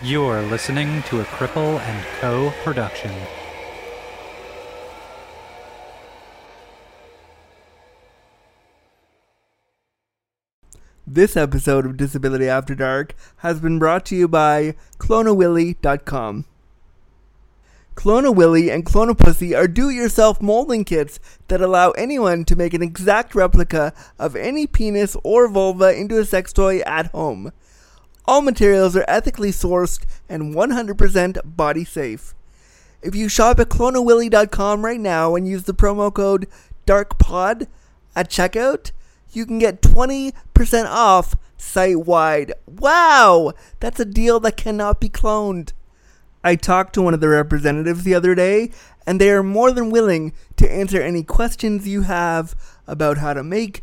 You're listening to a Cripple and Co. production. This episode of Disability After Dark has been brought to you by ClonAWilly.com. ClonaWilly and ClonaPussy are do-it-yourself molding kits that allow anyone to make an exact replica of any penis or vulva into a sex toy at home. All materials are ethically sourced and 100% body safe. If you shop at clonawilly.com right now and use the promo code DARKPOD at checkout, you can get 20% off site wide. Wow! That's a deal that cannot be cloned. I talked to one of the representatives the other day, and they are more than willing to answer any questions you have about how to make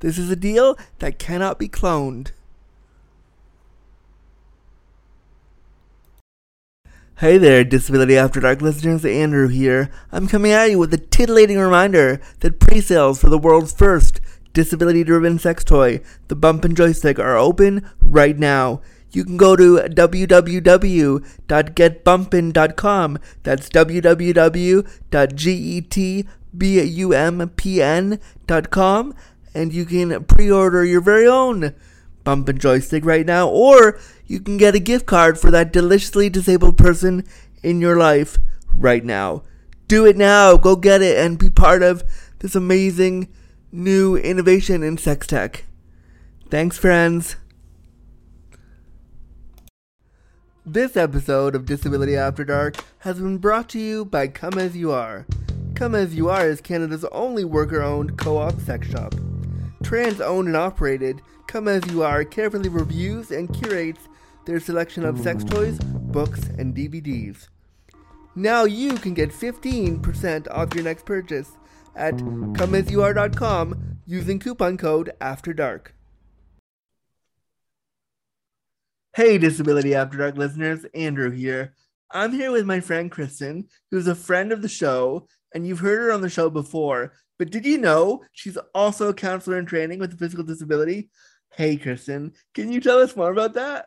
this is a deal that cannot be cloned. Hey there, Disability After Dark listeners, Andrew here. I'm coming at you with a titillating reminder that pre-sales for the world's first disability-driven sex toy, the Bump'n Joystick, are open right now. You can go to www.getbumpn.com. That's www.getbumpn.com and you can pre-order your very own Bump'n Joystick right now or you can get a gift card for that deliciously disabled person in your life right now. Do it now. Go get it and be part of this amazing new innovation in sex tech. Thanks friends. This episode of disability after dark has been brought to you by come as you are. Come as you are is canada's only worker-owned co-op sex shop Trans owned and operated, Come As You Are carefully reviews and curates their selection of sex toys, books, and DVDs. Now you can get 15% off your next purchase at comeasyouare.com using coupon code After Dark. Hey, Disability After Dark listeners, Andrew here. I'm here with my friend Kristen, who's a friend of the show, and you've heard her on the show before. But did you know she's also a counselor in training with a physical disability? Hey, Kristen, can you tell us more about that?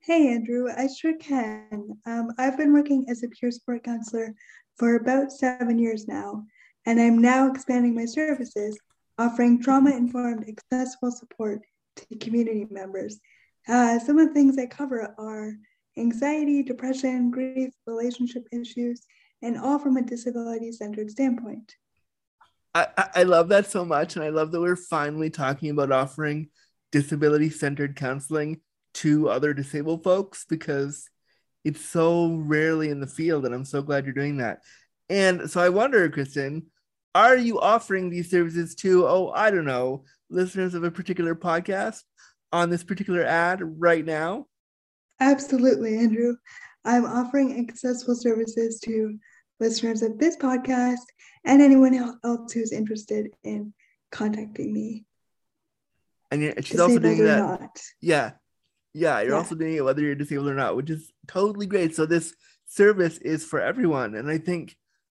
Hey, Andrew, I sure can. Um, I've been working as a peer support counselor for about seven years now, and I'm now expanding my services, offering trauma informed, accessible support to community members. Uh, some of the things I cover are anxiety, depression, grief, relationship issues, and all from a disability centered standpoint. I, I love that so much. And I love that we're finally talking about offering disability centered counseling to other disabled folks because it's so rarely in the field. And I'm so glad you're doing that. And so I wonder, Kristen, are you offering these services to, oh, I don't know, listeners of a particular podcast on this particular ad right now? Absolutely, Andrew. I'm offering accessible services to listeners of this podcast and anyone else who's interested in contacting me. And you're, she's also doing that. Not. Yeah. Yeah. You're yeah. also doing it whether you're disabled or not, which is totally great. So this service is for everyone. And I think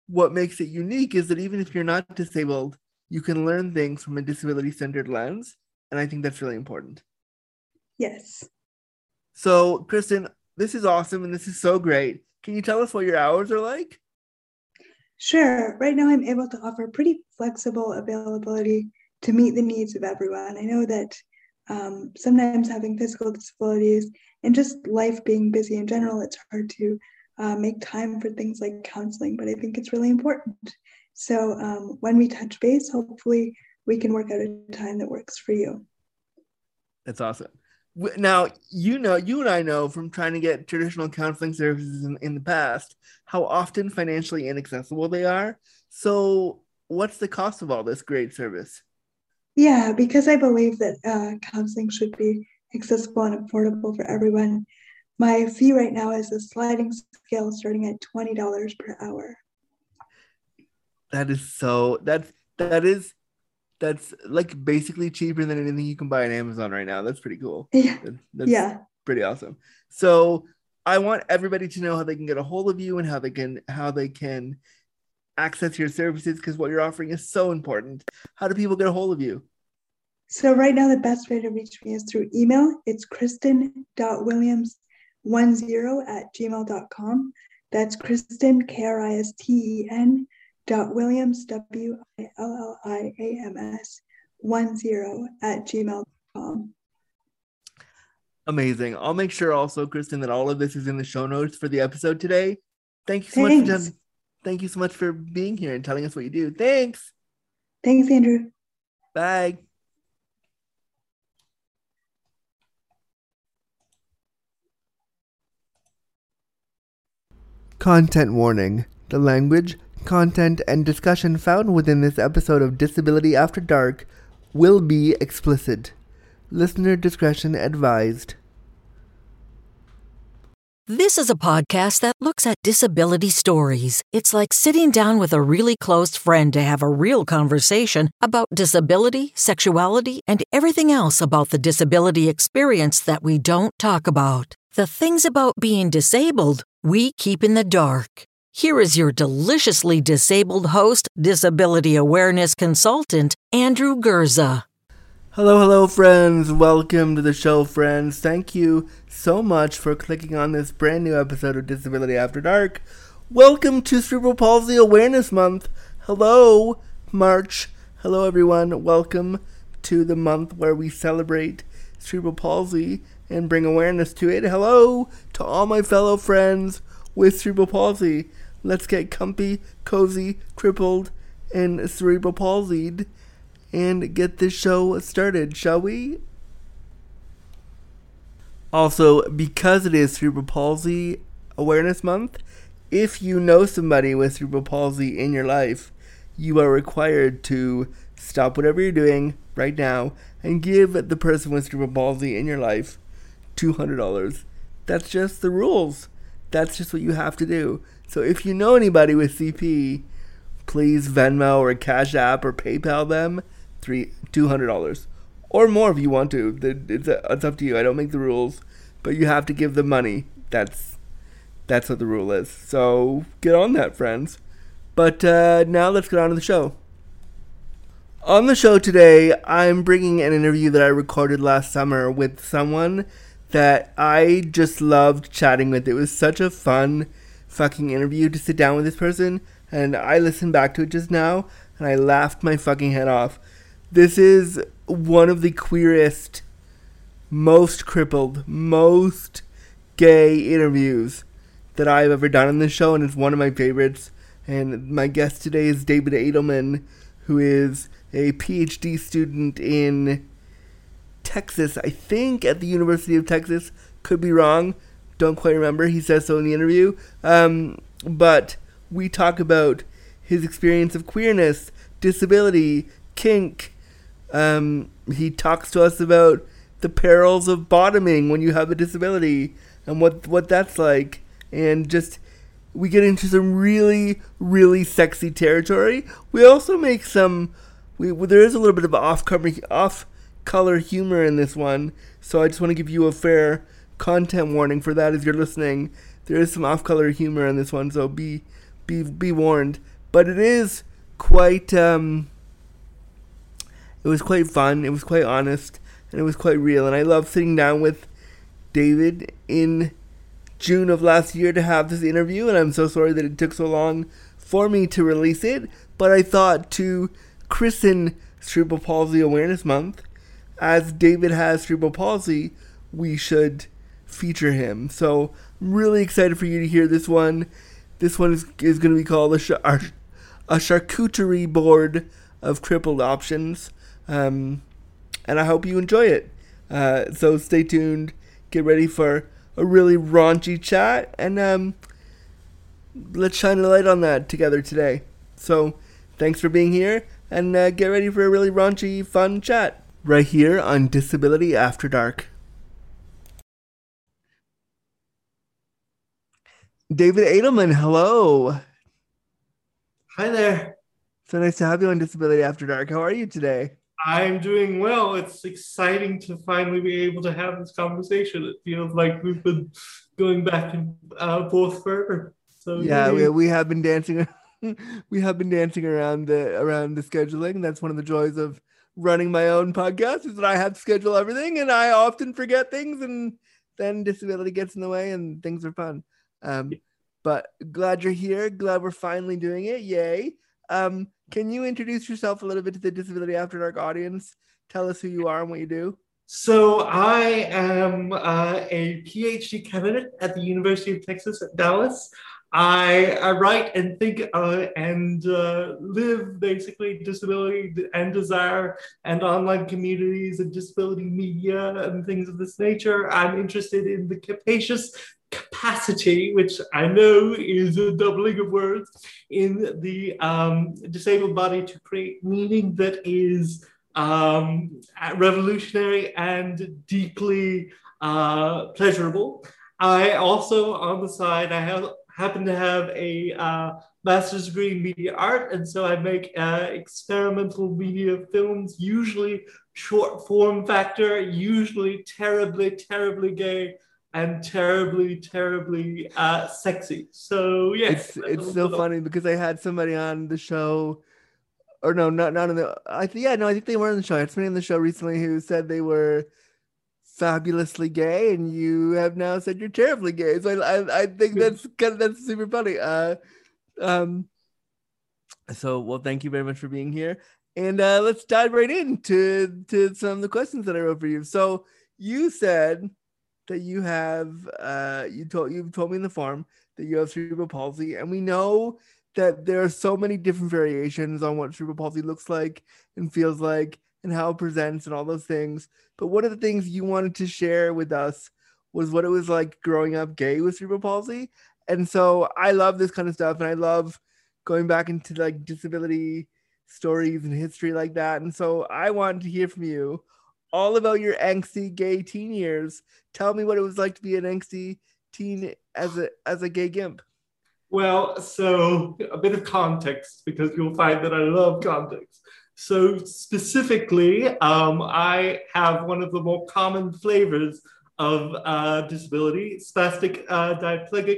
what makes it unique is that even if you're not disabled, you can learn things from a disability centered lens. And I think that's really important. Yes. So, Kristen, this is awesome and this is so great. Can you tell us what your hours are like? Sure. Right now, I'm able to offer pretty flexible availability to meet the needs of everyone. I know that um, sometimes having physical disabilities and just life being busy in general, it's hard to uh, make time for things like counseling, but I think it's really important. So um, when we touch base, hopefully we can work out a time that works for you. That's awesome now you know you and i know from trying to get traditional counseling services in, in the past how often financially inaccessible they are. So what's the cost of all this great service? Yeah because i believe that uh, counseling should be accessible and affordable for everyone. My fee right now is a sliding scale starting at $20 per hour. That is so that's that is that's like basically cheaper than anything you can buy on Amazon right now. That's pretty cool. Yeah. That's yeah. pretty awesome. So I want everybody to know how they can get a hold of you and how they can how they can access your services because what you're offering is so important. How do people get a hold of you? So right now the best way to reach me is through email. It's kristen.williams10 at gmail.com. That's Kristen, K-R-I-S-T-E-N dot Williams, W-I-L-L-I-A-M-S, one zero at gmail.com. Amazing. I'll make sure also, Kristen, that all of this is in the show notes for the episode today. Thank you so much. For Thanks. thank you so much for being here and telling us what you do. Thanks. Thanks, Andrew. Bye. Content warning. The language, content, and discussion found within this episode of Disability After Dark will be explicit. Listener discretion advised. This is a podcast that looks at disability stories. It's like sitting down with a really close friend to have a real conversation about disability, sexuality, and everything else about the disability experience that we don't talk about. The things about being disabled, we keep in the dark. Here is your deliciously disabled host, disability awareness consultant, Andrew Gurza. Hello, hello, friends. Welcome to the show, friends. Thank you so much for clicking on this brand new episode of Disability After Dark. Welcome to Cerebral Palsy Awareness Month. Hello, March. Hello, everyone. Welcome to the month where we celebrate cerebral palsy and bring awareness to it. Hello to all my fellow friends with cerebral palsy. Let's get comfy, cozy, crippled, and cerebral palsied and get this show started, shall we? Also, because it is Cerebral Palsy Awareness Month, if you know somebody with cerebral palsy in your life, you are required to stop whatever you're doing right now and give the person with cerebral palsy in your life $200. That's just the rules. That's just what you have to do. So if you know anybody with CP, please Venmo or Cash App or PayPal them three two hundred dollars or more if you want to. It's it's up to you. I don't make the rules, but you have to give them money. That's that's what the rule is. So get on that, friends. But uh, now let's get on to the show. On the show today, I'm bringing an interview that I recorded last summer with someone that I just loved chatting with. It was such a fun fucking interview to sit down with this person, and I listened back to it just now, and I laughed my fucking head off. This is one of the queerest, most crippled, most gay interviews that I've ever done on this show, and it's one of my favorites. And my guest today is David Edelman, who is a PhD student in Texas, I think, at the University of Texas. Could be wrong. Don't quite remember. He says so in the interview. Um, but we talk about his experience of queerness, disability, kink. Um, he talks to us about the perils of bottoming when you have a disability and what what that's like, and just we get into some really really sexy territory. We also make some. We there is a little bit of off color off color humor in this one, so I just want to give you a fair content warning for that as you're listening. There is some off color humor in this one, so be be be warned. But it is quite um it was quite fun, it was quite honest, and it was quite real. And I love sitting down with David in June of last year to have this interview, and I'm so sorry that it took so long for me to release it. But I thought to christen Cerebral Palsy Awareness Month, as David has cerebral palsy, we should feature him. So I'm really excited for you to hear this one. This one is, is going to be called a, char- a charcuterie board of crippled options. Um, and I hope you enjoy it. Uh, so stay tuned. Get ready for a really raunchy chat, and um, let's shine a light on that together today. So thanks for being here, and uh, get ready for a really raunchy, fun chat right here on Disability After Dark. David Edelman, hello. Hi there. So nice to have you on Disability After Dark. How are you today? I'm doing well. It's exciting to finally be able to have this conversation. It feels like we've been going back and uh, forth forever. So yeah, we, we have been dancing. we have been dancing around the around the scheduling. That's one of the joys of running my own podcast is that I have to schedule everything, and I often forget things, and then disability gets in the way, and things are fun. Um, but glad you're here. Glad we're finally doing it. Yay! Um, can you introduce yourself a little bit to the Disability After Dark audience? Tell us who you are and what you do. So I am uh, a PhD candidate at the University of Texas at Dallas. I, I write and think uh, and uh, live basically disability and desire and online communities and disability media and things of this nature. I'm interested in the capacious capacity, which I know is a doubling of words, in the um, disabled body to create meaning that is um, revolutionary and deeply uh, pleasurable. I also, on the side, I have happen to have a uh, master's degree in media art, and so I make uh, experimental media films, usually short form factor, usually terribly, terribly gay, and terribly, terribly uh, sexy. So yeah, it's it's so funny because I had somebody on the show, or no, not not in the. I think yeah, no, I think they were on the show. I had somebody on the show recently who said they were fabulously gay, and you have now said you're terribly gay. So I I, I think that's kind of that's super funny. Uh, um. So well, thank you very much for being here, and uh, let's dive right into to some of the questions that I wrote for you. So you said that you have uh you told you've told me in the farm that you have cerebral palsy and we know that there are so many different variations on what cerebral palsy looks like and feels like and how it presents and all those things but one of the things you wanted to share with us was what it was like growing up gay with cerebral palsy and so i love this kind of stuff and i love going back into like disability stories and history like that and so i wanted to hear from you all about your angsty gay teen years. Tell me what it was like to be an angsty teen as a as a gay gimp. Well, so a bit of context because you'll find that I love context. So specifically, um, I have one of the more common flavors of uh, disability, spastic uh, diplegic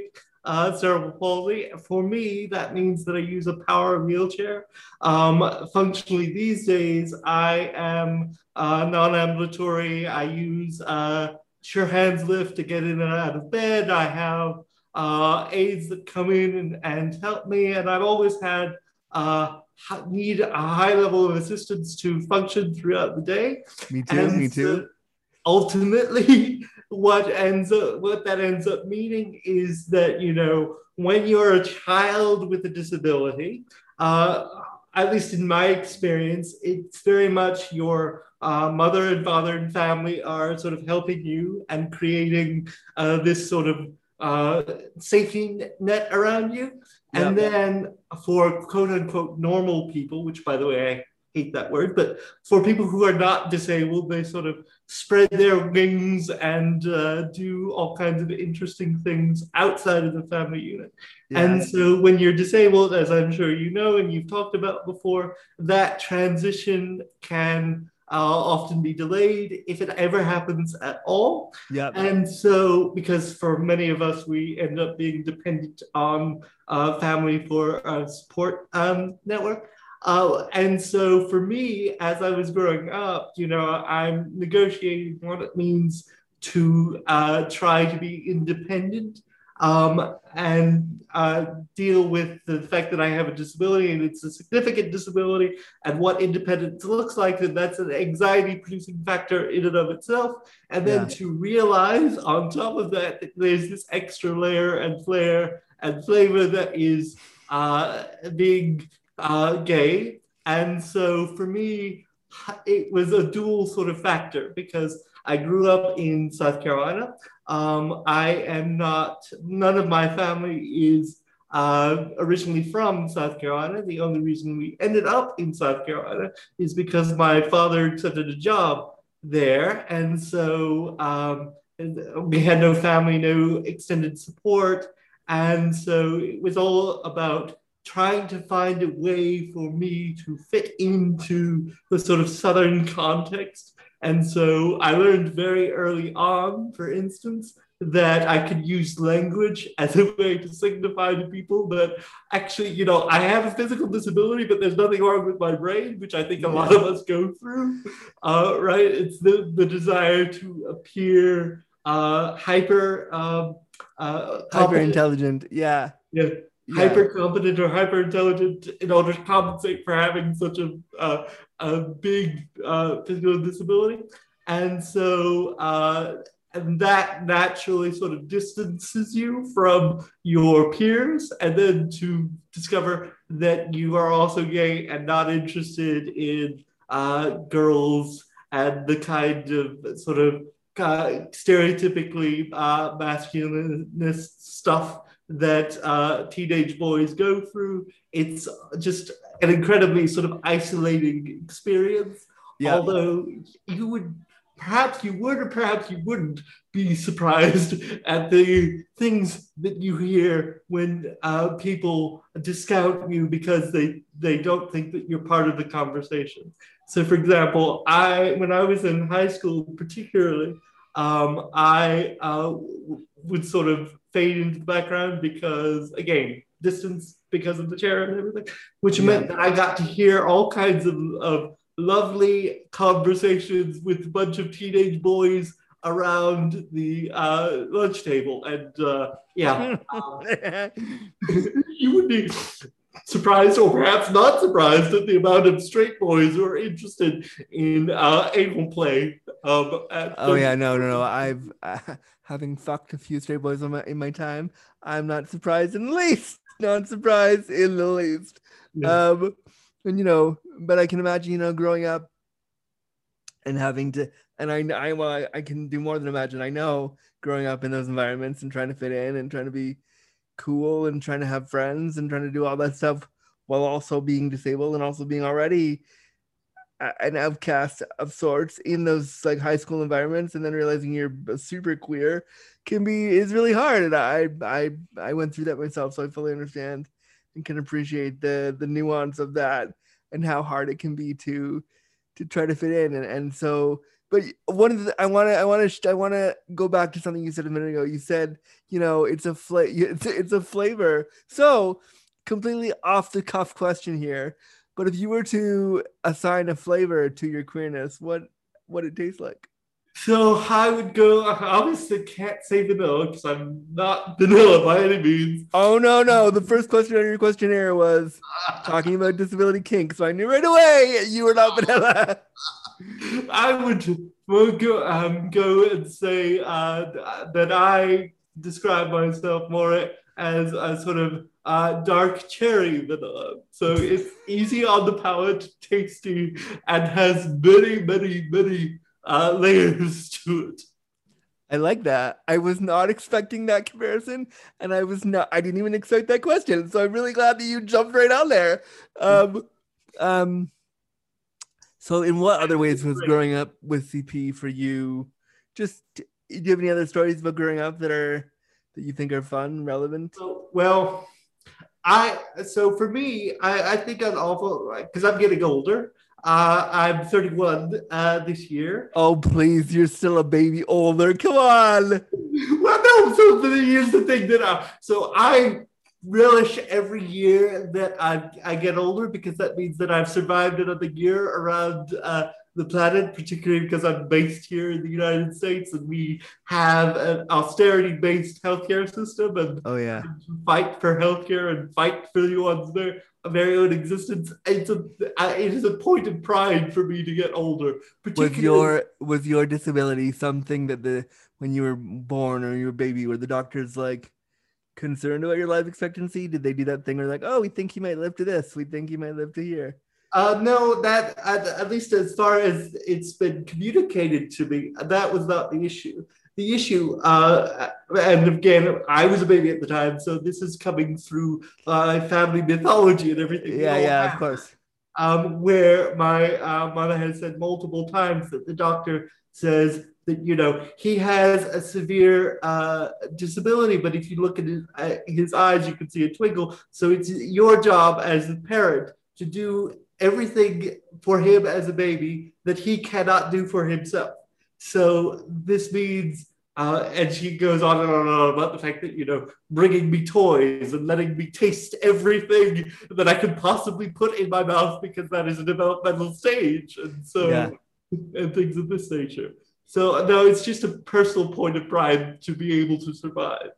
uh, cerebral palsy. For me, that means that I use a power wheelchair. Um, functionally, these days, I am uh, non-ambulatory. I use uh, SureHands lift to get in and out of bed. I have uh, aides that come in and, and help me, and I've always had uh, need a high level of assistance to function throughout the day. Me too. And me too. ultimately, what ends up what that ends up meaning is that you know when you're a child with a disability uh, at least in my experience it's very much your uh, mother and father and family are sort of helping you and creating uh, this sort of uh, safety net around you. And then for quote unquote normal people which by the way i hate that word, but for people who are not disabled, they sort of spread their wings and uh, do all kinds of interesting things outside of the family unit. Yeah. And so when you're disabled, as I'm sure you know and you've talked about before, that transition can uh, often be delayed if it ever happens at all. Yeah. And so, because for many of us, we end up being dependent on uh, family for a support um, network. Uh, and so for me, as I was growing up, you know, I'm negotiating what it means to uh, try to be independent um, and uh, deal with the fact that I have a disability and it's a significant disability and what independence looks like. And that's an anxiety producing factor in and of itself. And then yeah. to realize on top of that, that there's this extra layer and flair and flavor that is uh, being uh, gay. And so for me, it was a dual sort of factor because I grew up in South Carolina. Um, I am not, none of my family is uh, originally from South Carolina. The only reason we ended up in South Carolina is because my father accepted a job there. And so um, we had no family, no extended support. And so it was all about trying to find a way for me to fit into the sort of Southern context. And so I learned very early on, for instance, that I could use language as a way to signify to people that actually, you know, I have a physical disability, but there's nothing wrong with my brain, which I think a lot of us go through, uh, right? It's the, the desire to appear uh, hyper, um, uh, hyper intelligent. Yeah. Yeah. Yeah. Hyper competent or hyper intelligent in order to compensate for having such a, uh, a big uh, physical disability. And so, uh, and that naturally sort of distances you from your peers. And then to discover that you are also gay and not interested in uh, girls and the kind of sort of uh, stereotypically uh, masculinist stuff that uh, teenage boys go through. It's just an incredibly sort of isolating experience. Yeah. Although you would, perhaps you would, or perhaps you wouldn't be surprised at the things that you hear when uh, people discount you because they they don't think that you're part of the conversation. So, for example, I when I was in high school, particularly, um, I uh, would sort of fade into the background because, again, distance because of the chair and everything, which meant that I got to hear all kinds of, of lovely conversations with a bunch of teenage boys around the uh, lunch table. And uh, yeah, um, you would be surprised or perhaps not surprised at the amount of straight boys who are interested in uh, anal play. Um, at Oh yeah, no, no, no. I've uh, having fucked a few straight boys in my in my time. I'm not surprised in the least. Not surprised in the least. Yeah. Um, and you know, but I can imagine, you know, growing up and having to, and I, I, well, I, I can do more than imagine. I know growing up in those environments and trying to fit in and trying to be cool and trying to have friends and trying to do all that stuff while also being disabled and also being already an outcast of sorts in those like high school environments and then realizing you're super queer can be is really hard. And i i i went through that myself so i fully understand and can appreciate the the nuance of that and how hard it can be to to try to fit in. And, and so but one of the i want to i want to i want to go back to something you said a minute ago. You said you know it's a it's, it's a flavor. So completely off the cuff question here but if you were to assign a flavor to your queerness what what it tastes like So I would go. I obviously can't say vanilla because I'm not vanilla by any means. oh no no the first question on your questionnaire was talking about disability kink so i knew right away you were not vanilla I would well, go, um, go and say uh, that I describe myself more as a sort of uh, dark cherry vanilla. So it's easy on the palate, tasty, and has many, many, many uh, layers to it. I like that. I was not expecting that comparison, and I was not. I didn't even expect that question. So I'm really glad that you jumped right on there. Um, um. So, in what other ways was growing up with CP for you? Just do you have any other stories about growing up that are that you think are fun, relevant? So, well, I so for me, I, I think an awful because I'm getting older. Uh, I'm 31 uh, this year. Oh, please! You're still a baby older. Come on. Well, no. So the, here's the thing that I so I relish every year that I I get older because that means that I've survived another year around uh, the planet, particularly because I'm based here in the United States and we have an austerity-based healthcare system and Oh yeah. fight for healthcare and fight for the one's very, very own existence. It's a it is a point of pride for me to get older. Particularly Was your was your disability something that the when you were born or you were baby, were the doctors like concerned about your life expectancy? Did they do that thing where like, oh, we think you might live to this, we think you might live to here? Uh, no, that at, at least as far as it's been communicated to me, that was not the issue. The issue, uh, and again, I was a baby at the time, so this is coming through uh, family mythology and everything. Yeah, yeah, of course. um, where my uh, mother has said multiple times that the doctor says that you know he has a severe uh, disability, but if you look at his, uh, his eyes, you can see a twinkle. So it's your job as a parent to do everything for him as a baby that he cannot do for himself. So this means uh, and she goes on and on and on about the fact that, you know, bringing me toys and letting me taste everything that I could possibly put in my mouth because that is a developmental stage. And so, Yeah. and things of this nature. So, no, it's just a personal point of pride to be able to survive.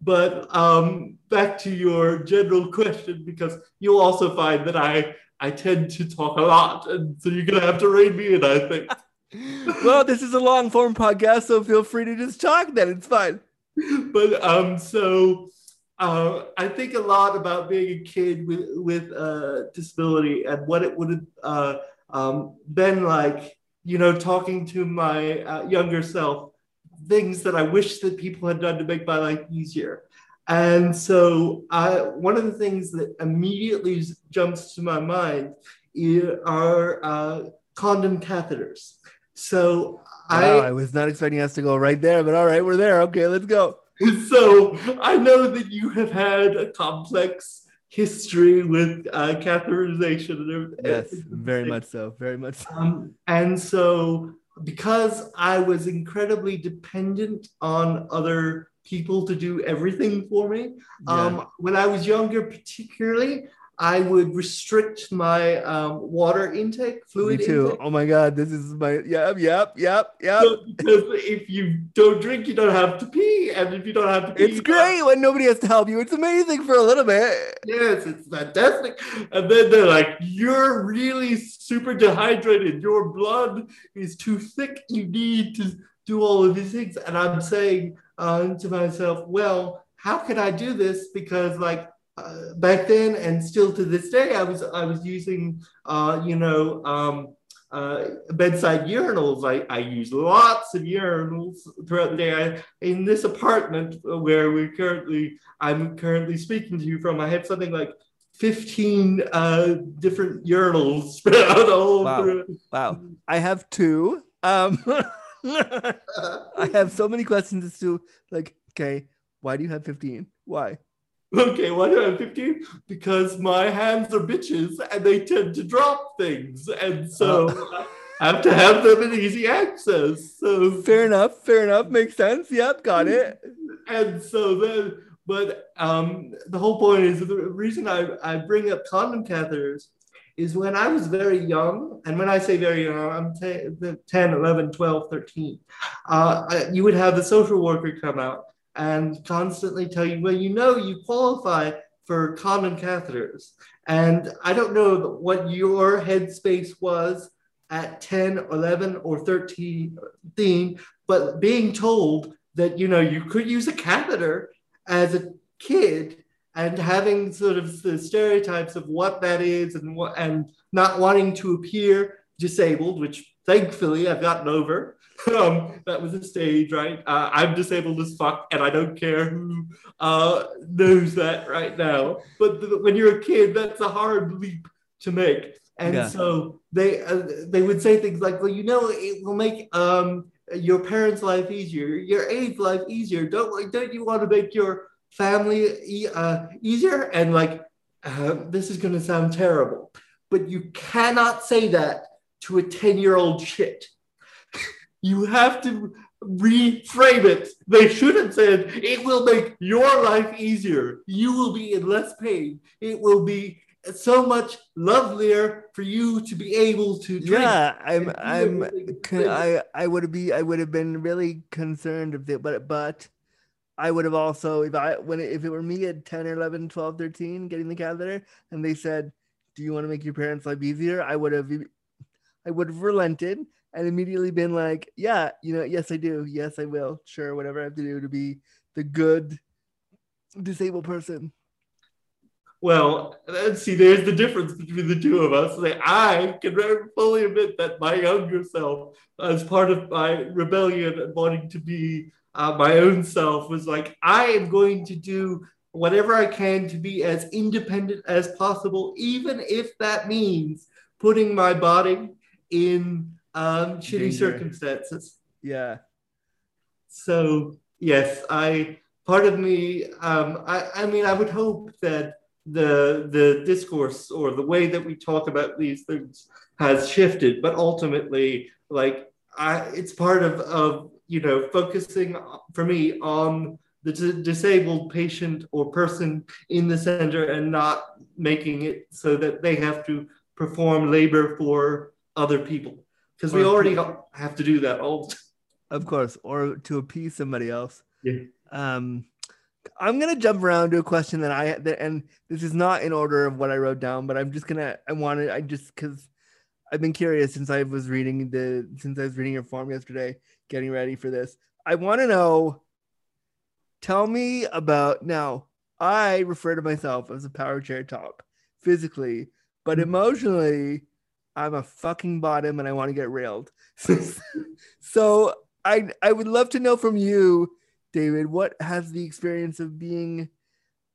But um, back to your general question, because you'll also find that I, I tend to talk a lot. And so you're going to have to rein me in, I think. Well, this is a long form podcast, so feel free to just talk. Then it's fine. but um, so uh, I think a lot about being a kid with with a disability and what it would have uh, um, been like. You know, talking to my uh, younger self, things that I wish that people had done to make my life easier. And so, I, one of the things that immediately jumps to my mind are uh, condom catheters. So Wow, I I was not expecting us to go right there, but all right, we're there. Okay, let's go. so I know that you have had a complex history with uh, catheterization and everything. Yes, very much so. Very much so. Um, and so, because I was incredibly dependent on other people to do everything for me, um, when I was younger, particularly, I would restrict my um, water intake, fluid Me too. intake. Oh my god, this is my yep, yep, yep, yep. So- because if you don't drink, you don't have to pee, and if you don't have to pee, It's great when nobody has to help you. It's amazing for a little bit. Yes, it's fantastic. And then they're like, you're really super dehydrated. Your blood is too thick. You need to do all of these things. And I'm saying uh, to myself, well, how can I do this? Because like uh, back then and still to this day, I was I was using uh, you know um, uh, bedside urinals. I, I use lots of urinals throughout the day. I, in this apartment where we currently I'm currently speaking to you from, I have something like 15 uh, different urinals spread out all Wow. over. Wow. I have two. Um I have so many questions as to like, okay, why do you have 15? Why? Okay, why do I have 15? Because my hands are bitches and they tend to drop things. And so I have to have them in easy access. So Fair enough. Fair enough. Makes sense. Yep, got it. and so then but um the whole point is the reason I, I bring up condom catheters is when I was very young, and when I say very young, I'm t- 10, 11, 12, 13, uh, I- you would have the social worker come out and constantly tell you, well, you know, you qualify for condom catheters. And I don't know what your headspace was at 10, 11, or 13, but being told that, you know, you could use a catheter as a kid and having sort of the stereotypes of what that is and what and not wanting to appear disabled, which thankfully I've gotten over. Um, that was a stage, right? Uh, I'm disabled as fuck, and I don't care who uh, knows that right now. But th- when you're a kid, that's a hard leap to make. And Yeah. so they uh, they would say things like, "Well, you know, it will make um, your parents' life easier, your aide's life easier. Don't don't you want to make your family e- uh, easier?" And like, uh, this is going to sound terrible, but you cannot say that to a ten year old shit. You have to reframe it. They should have said, it will make your life easier. You will be in less pain. It will be so much lovelier for you to be able to drink. Yeah, I'm I'm con- I I would be I would have been really concerned if but but I would have also if I when it, if it were me at 10 or 11 12 13 getting the catheter and they said do you want to make your parents life easier I would have I would have relented and immediately been like yeah you know yes I do. Yes I will. Sure whatever I have to do to be the good disabled person. Well, let's see, there's the difference between the two of us. I can fully admit that my younger self, as part of my rebellion and wanting to be uh, my own self, was like, I am going to do whatever I can to be as independent as possible, even if that means putting my body in um, shitty Danger. circumstances. yeah so yes, I part of me, um, I, I mean, I would hope that the the discourse or the way that we talk about these things has shifted, but ultimately, like, I, it's part of of you know focusing for me on the d- disabled patient or person in the center and not making it so that they have to perform labor for other people because we already have to do that all. Of course, or to appease somebody else. Yeah. Um, I'm gonna jump around to a question that I that, and this is not in order of what I wrote down, but I'm just gonna I wanted I just because I've been curious since I was reading the since I was reading your form yesterday, getting ready for this. I want to know. Tell me about now. I refer to myself as a power chair top physically, but Mhm. emotionally, I'm a fucking bottom and I want to get railed. so I I would love to know from you, David, what has the experience of being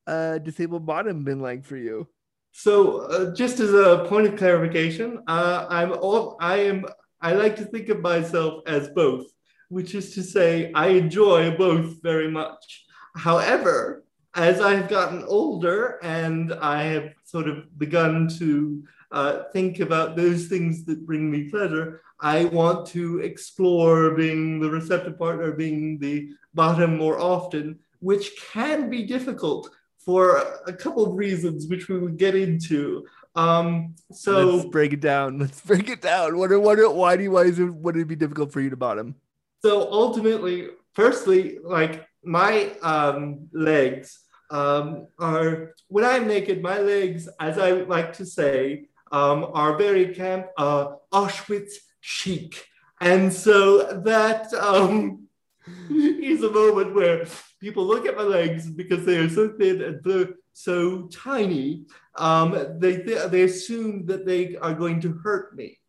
a disabled bottom been like for you? So, uh, just as a point of clarification, uh, I'm all I am. I like to think of myself as both, which is to say, I enjoy both very much. However, as I have gotten older and I have sort of begun to uh, think about those things that bring me pleasure, I want to explore being the receptive partner, being the bottom more often, which can be difficult for a couple of reasons, which we would get into. Um, so let's break it down. Let's break it down. What what why do you why is it would it be difficult for you to bottom? so ultimately, firstly, like my um, legs um, are when I'm naked, my legs, as I like to say, um, are very camp uh, Auschwitz chic, and so that um, is a moment where people look at my legs because they are so thin and so, tiny. Um, they they assume that they are going to hurt me.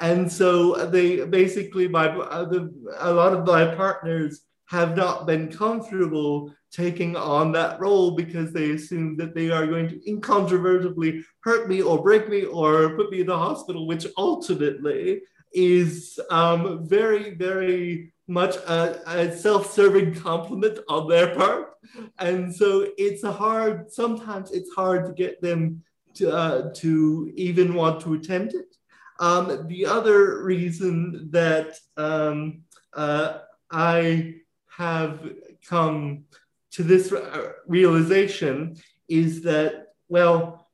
And so they basically, my uh, the, a lot of my partners have not been comfortable taking on that role because they assume that they are going to incontrovertibly hurt me or break me or put me in the hospital, which ultimately is um, very, very much a, a self-serving compliment on their part. And so it's a hard, sometimes it's hard to get them to, uh, to even want to attempt it. Um, the other reason that um, uh, I have come to this realization is that, well,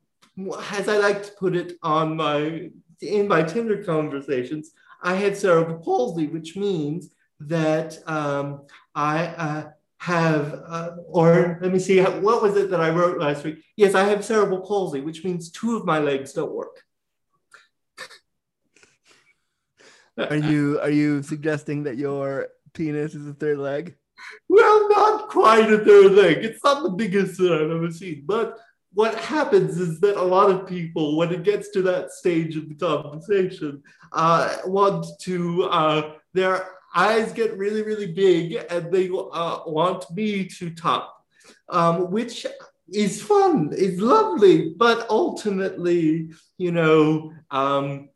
as I like to put it on my in my Tinder conversations, I had cerebral palsy, which means that um, I uh, have, uh, or let me see, what was it that I wrote last week? Yes, I have cerebral palsy, which means two of my legs don't work. Are you are you suggesting that your penis is a third leg? Well, not quite a third leg. It's not the biggest that I've ever seen. But what happens is that a lot of people, when it gets to that stage of the conversation, uh, want to, uh, their eyes get really, really big and they uh, want me to top, um, which is fun, is lovely. But ultimately, you know, um,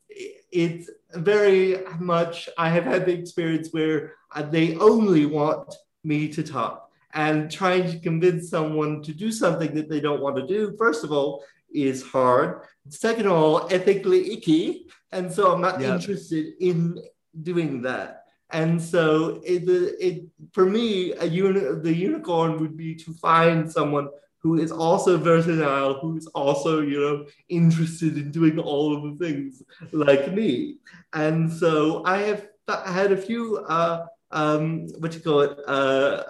it's very much, I have had the experience where they only want me to talk. And trying to convince someone to do something that they don't want to do, first of all, is hard. Second of all, ethically icky. And so I'm not interested in doing that. And so it, it for me, a uni- the unicorn would be to find someone who is also versatile, who's also, you know, interested in doing all of the things like me. And so I have had a few, uh, um, what you call it, uh,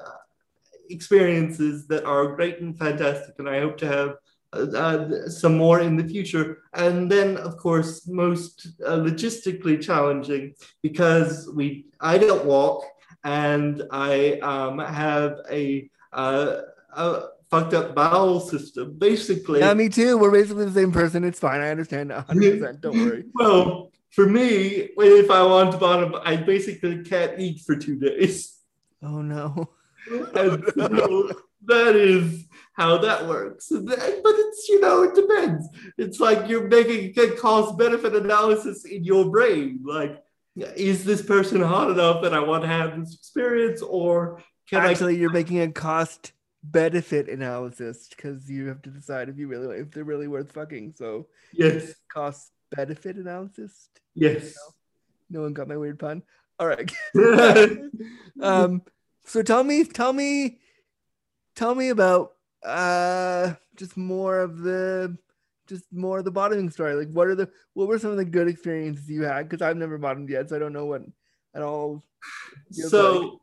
experiences that are great and fantastic, and I hope to have uh, uh, some more in the future. And then, of course, most uh, logistically challenging because we I don't walk and I um, have a, uh, a fucked up bowel system. Basically, Yeah, me too. We're basically the same person. It's fine. I understand 100%. Don't worry. Well, for me, if I want to bottom, I basically can't eat for two days. Oh no. That is how that works. But it's, you know, it depends. It's like you're making a cost benefit analysis in your brain. Like, is this person hot enough that I want to have this experience, or can Actually, you're making a cost benefit analysis because you have to decide if you really if they're really worth fucking. So Yes, cost benefit analysis. yes. No one got my weird pun. All right. um. So tell me, tell me, tell me about uh just more of the just more of the bottoming story. Like, what are the what were some of the good experiences you had? Because I've never bottomed yet, so I don't know what at all. feels like. So,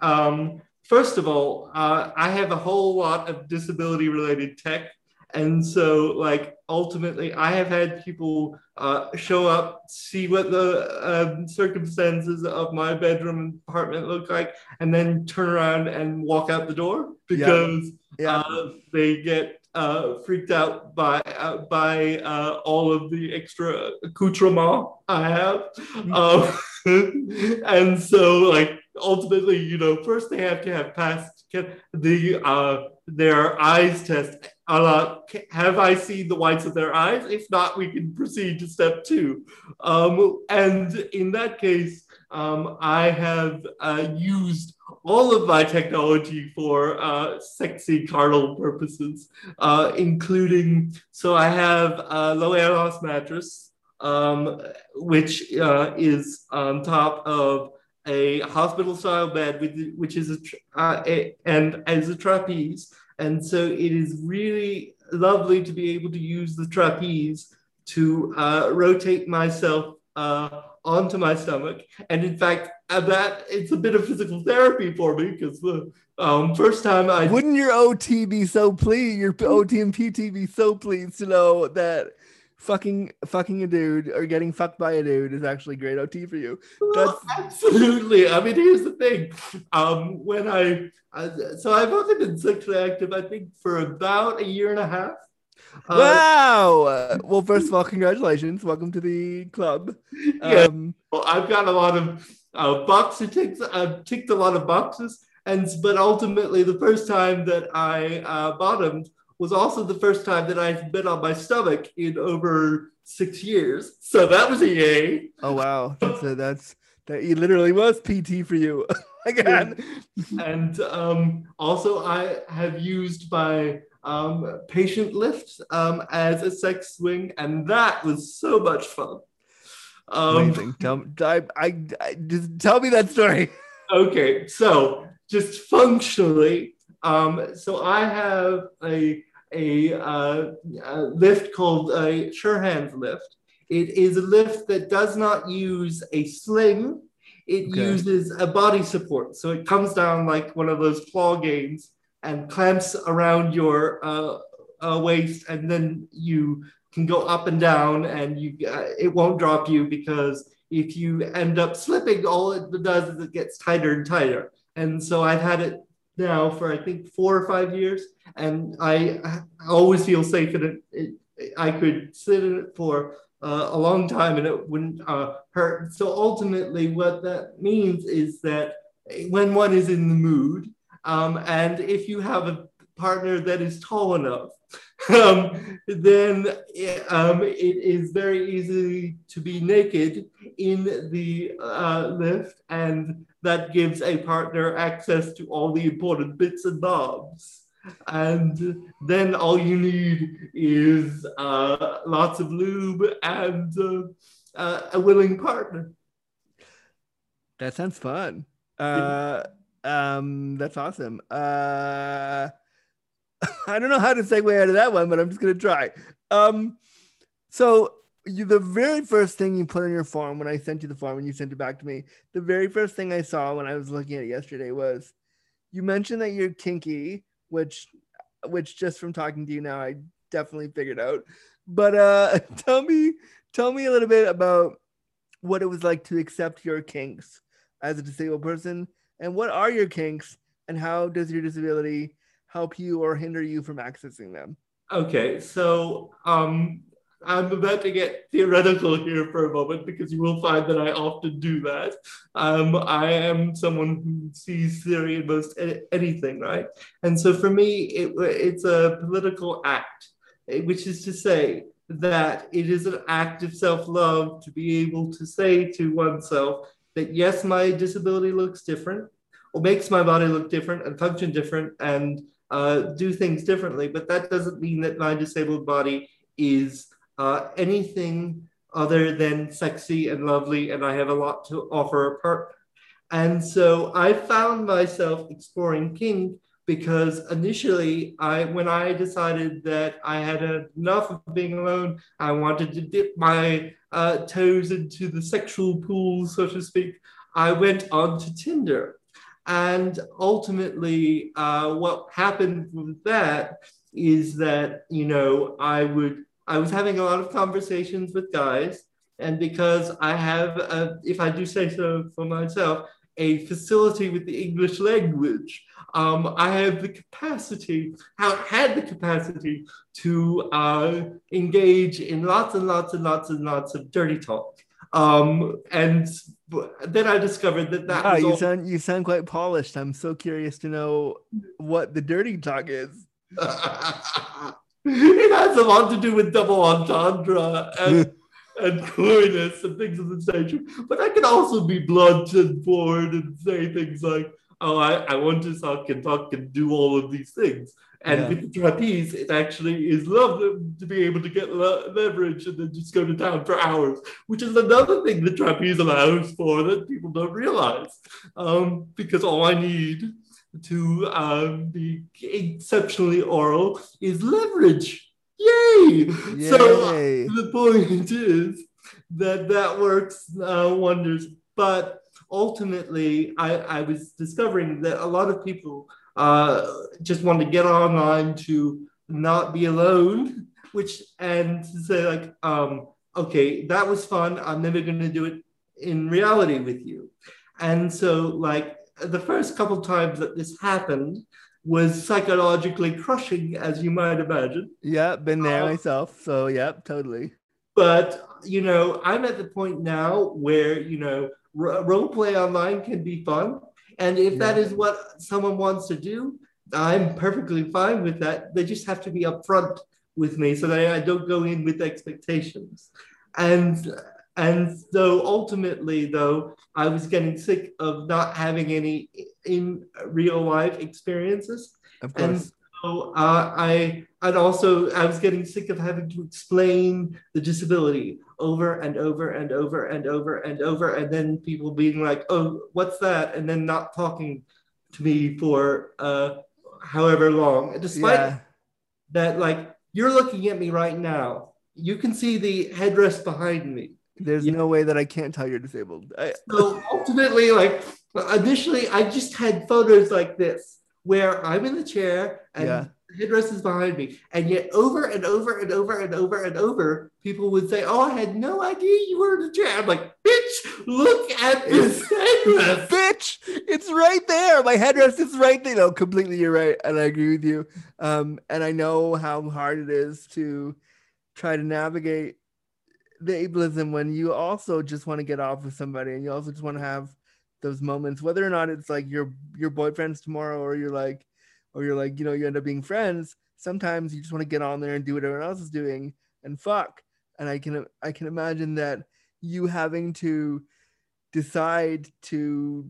um, first of all, uh, I have a whole lot of disability related tech. And so, like, ultimately, I have had people uh, show up, see what the um, circumstances of my bedroom apartment look like, and then turn around and walk out the door because Yeah. uh, they get uh, freaked out by uh, by uh, all of the extra accoutrement I have. Um, and so, like, ultimately, you know, first they have to have passed the uh, their eyes test. Have I seen the whites of their eyes? If not, we can proceed to step two. Um, and in that case, um, I have uh, used all of my technology for uh, sexy carnal purposes, uh, including so I have a Loeros mattress, um, which uh, is on top of a hospital style bed with which is a, uh, a and as a trapeze and so it is really lovely to be able to use the trapeze to uh, rotate myself uh, onto my stomach and in fact uh, that it's a bit of physical therapy for me because the um, first time I Wouldn't your OT be so pleased? Your OT and PT be so pleased to know that fucking fucking a dude or getting fucked by a dude is actually great OT for you. Well, absolutely. I mean, here's the thing. Um, when I, I so I've only been sexually active, I think, for about a year and a half. Uh, wow. Uh, well, first of all, congratulations. Welcome to the club. Yeah. Um, well, I've got a lot of uh, boxes ticked. I've ticked a lot of boxes, and but ultimately, the first time that I uh, bottomed was also the first time that I've been on my stomach in over six years. So that was a yay. oh wow. A, that's that he literally was PT for you. Again. and um, also I have used my um, patient lift um, as a sex swing, and that was so much fun. Um, Amazing. Tell, I, I, I, just tell me that story. okay, so just functionally, um, so I have a a, uh, a lift called a SureHands lift. It is a lift that does not use a sling. It Okay. uses a body support. So it comes down like one of those claw games and clamps around your uh, uh, waist, and then you can go up and down, and you uh, it won't drop you because if you end up slipping, all it does is it gets tighter and tighter. And so I've had it now for I think four or five years, and I, I always feel safe in it. it. I could sit in it for uh, a long time and it wouldn't uh, hurt. So ultimately, what that means is that when one is in the mood, um, and if you have a partner that is tall enough, um, then um, it is very easy to be naked in the uh, lift, and that gives a partner access to all the important bits and bobs. And then all you need is uh, lots of lube and uh, uh, a willing partner. That sounds fun. Uh, um, that's awesome. Uh, I don't know how to segue out of that one, but I'm just gonna try. Um, so you, the very first thing you put on your form when I sent you the form and you sent it back to me, the very first thing I saw when I was looking at it yesterday was you mentioned that you're kinky, which, which just from talking to you now, I definitely figured out. But uh, tell me, tell me a little bit about what it was like to accept your kinks as a disabled person and what are your kinks and how does your disability help you or hinder you from accessing them Okay, so um, I'm about to get theoretical here for a moment because you will find that I often do that. Um, I am someone who sees theory in most anything, right? And so for me, it, it's a political act, eh, which is to say that it is an act of self love to be able to say to oneself that, yes, my disability looks different or makes my body look different and function different and uh, do things differently, but that doesn't mean that my disabled body is uh, anything other than sexy and lovely, and I have a lot to offer a partner. And so I found myself exploring kink because initially I when I decided that I had enough of being alone, I wanted to dip my uh, toes into the sexual pool, so to speak. I went on to Tinder. And ultimately, uh, what happened with that is that, you know, I would, I was having a lot of conversations with guys. And because I have, a, if I do say so for myself, a facility with the English language, um, I have the capacity, had the capacity to uh, engage in lots and lots and lots and lots of dirty talk. Um, and then I discovered that that wow, you all- sound you sound quite polished. I'm so curious to know what the dirty talk is. it has a lot to do with double entendre and, and coyness and things of this nature. But I can also be blunt and forward and say things like, oh, I, I want to talk and talk and do all of these things. And Yeah. with the trapeze, it actually is lovely to be able to get le- leverage and then just go to town for hours, which is another thing the trapeze allows for that people don't realize. Um, because all I need to um, be exceptionally oral is leverage. Yay! So the point is that that works uh, wonders. But ultimately, I, I was discovering that a lot of people uh, just wanted to get online to not be alone, which and to say like, um, okay, that was fun. I'm never going to do it in reality with you. And so, like the first couple times that this happened was psychologically crushing, as you might imagine Yeah, been there Uh, myself. So yep, totally. but you know i'm at the point now where you know r- role play online can be fun and if that Yeah. is what someone wants to do i'm perfectly fine with that they just have to be upfront with me so that i don't go in with expectations and and so ultimately though i was getting sick of not having any in real life experiences Of and course. so uh, I and also I was getting sick of having to explain the disability over and over and over and over and over, and then people being like, "Oh, what's that?" and then not talking to me for uh, however long. And despite yeah. that, like you're looking at me right now, you can see the headrest behind me. There's Yeah. no way that I can't tell you're disabled. I, So ultimately, like initially, I just had photos like this where I'm in the chair and Yeah. Headrest is behind me, and yet over and over and over and over and over, people would say, "Oh, I had no idea you were in the chair." I'm like, "Bitch, look at this headrest." bitch, it's right there. My headrest is right there. No, completely, you're right, and I agree with you. Um, and I know how hard it is to try to navigate the ableism when you also just want to get off with somebody, and you also just want to have those moments, whether or not it's like your your boyfriend's tomorrow, or you're like, or you're like, you know, you end up being friends. Sometimes you just want to get on there and do what everyone else is doing and fuck. And I can I can imagine that you having to decide to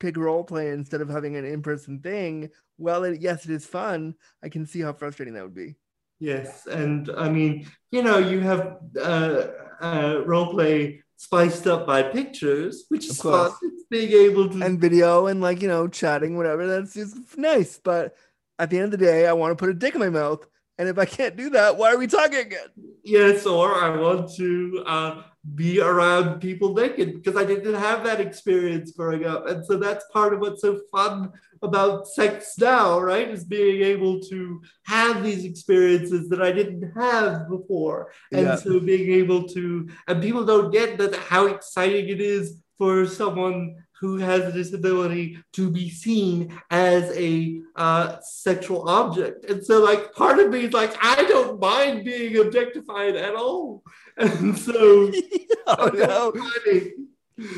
pick role play instead of having an in-person thing well it, yes it is fun i can see how frustrating that would be Yes, and I mean, you know, you have uh, uh, role play spiced up by pictures, which is fun. It's being able to and video and like you know chatting whatever that's just nice. But at the end of the day i want to put a dick in my mouth and if i can't do that why are we talking again? Yes, or I want to uh, be around people naked because I didn't have that experience growing up. And so that's part of what's so fun about sex now, right? Is being able to have these experiences that I didn't have before. And Yeah. so being able to, and people don't get that how exciting it is for someone who has a disability to be seen as a uh, sexual object. And so, like, part of me is like, I don't mind being objectified at all. And so, oh no funny.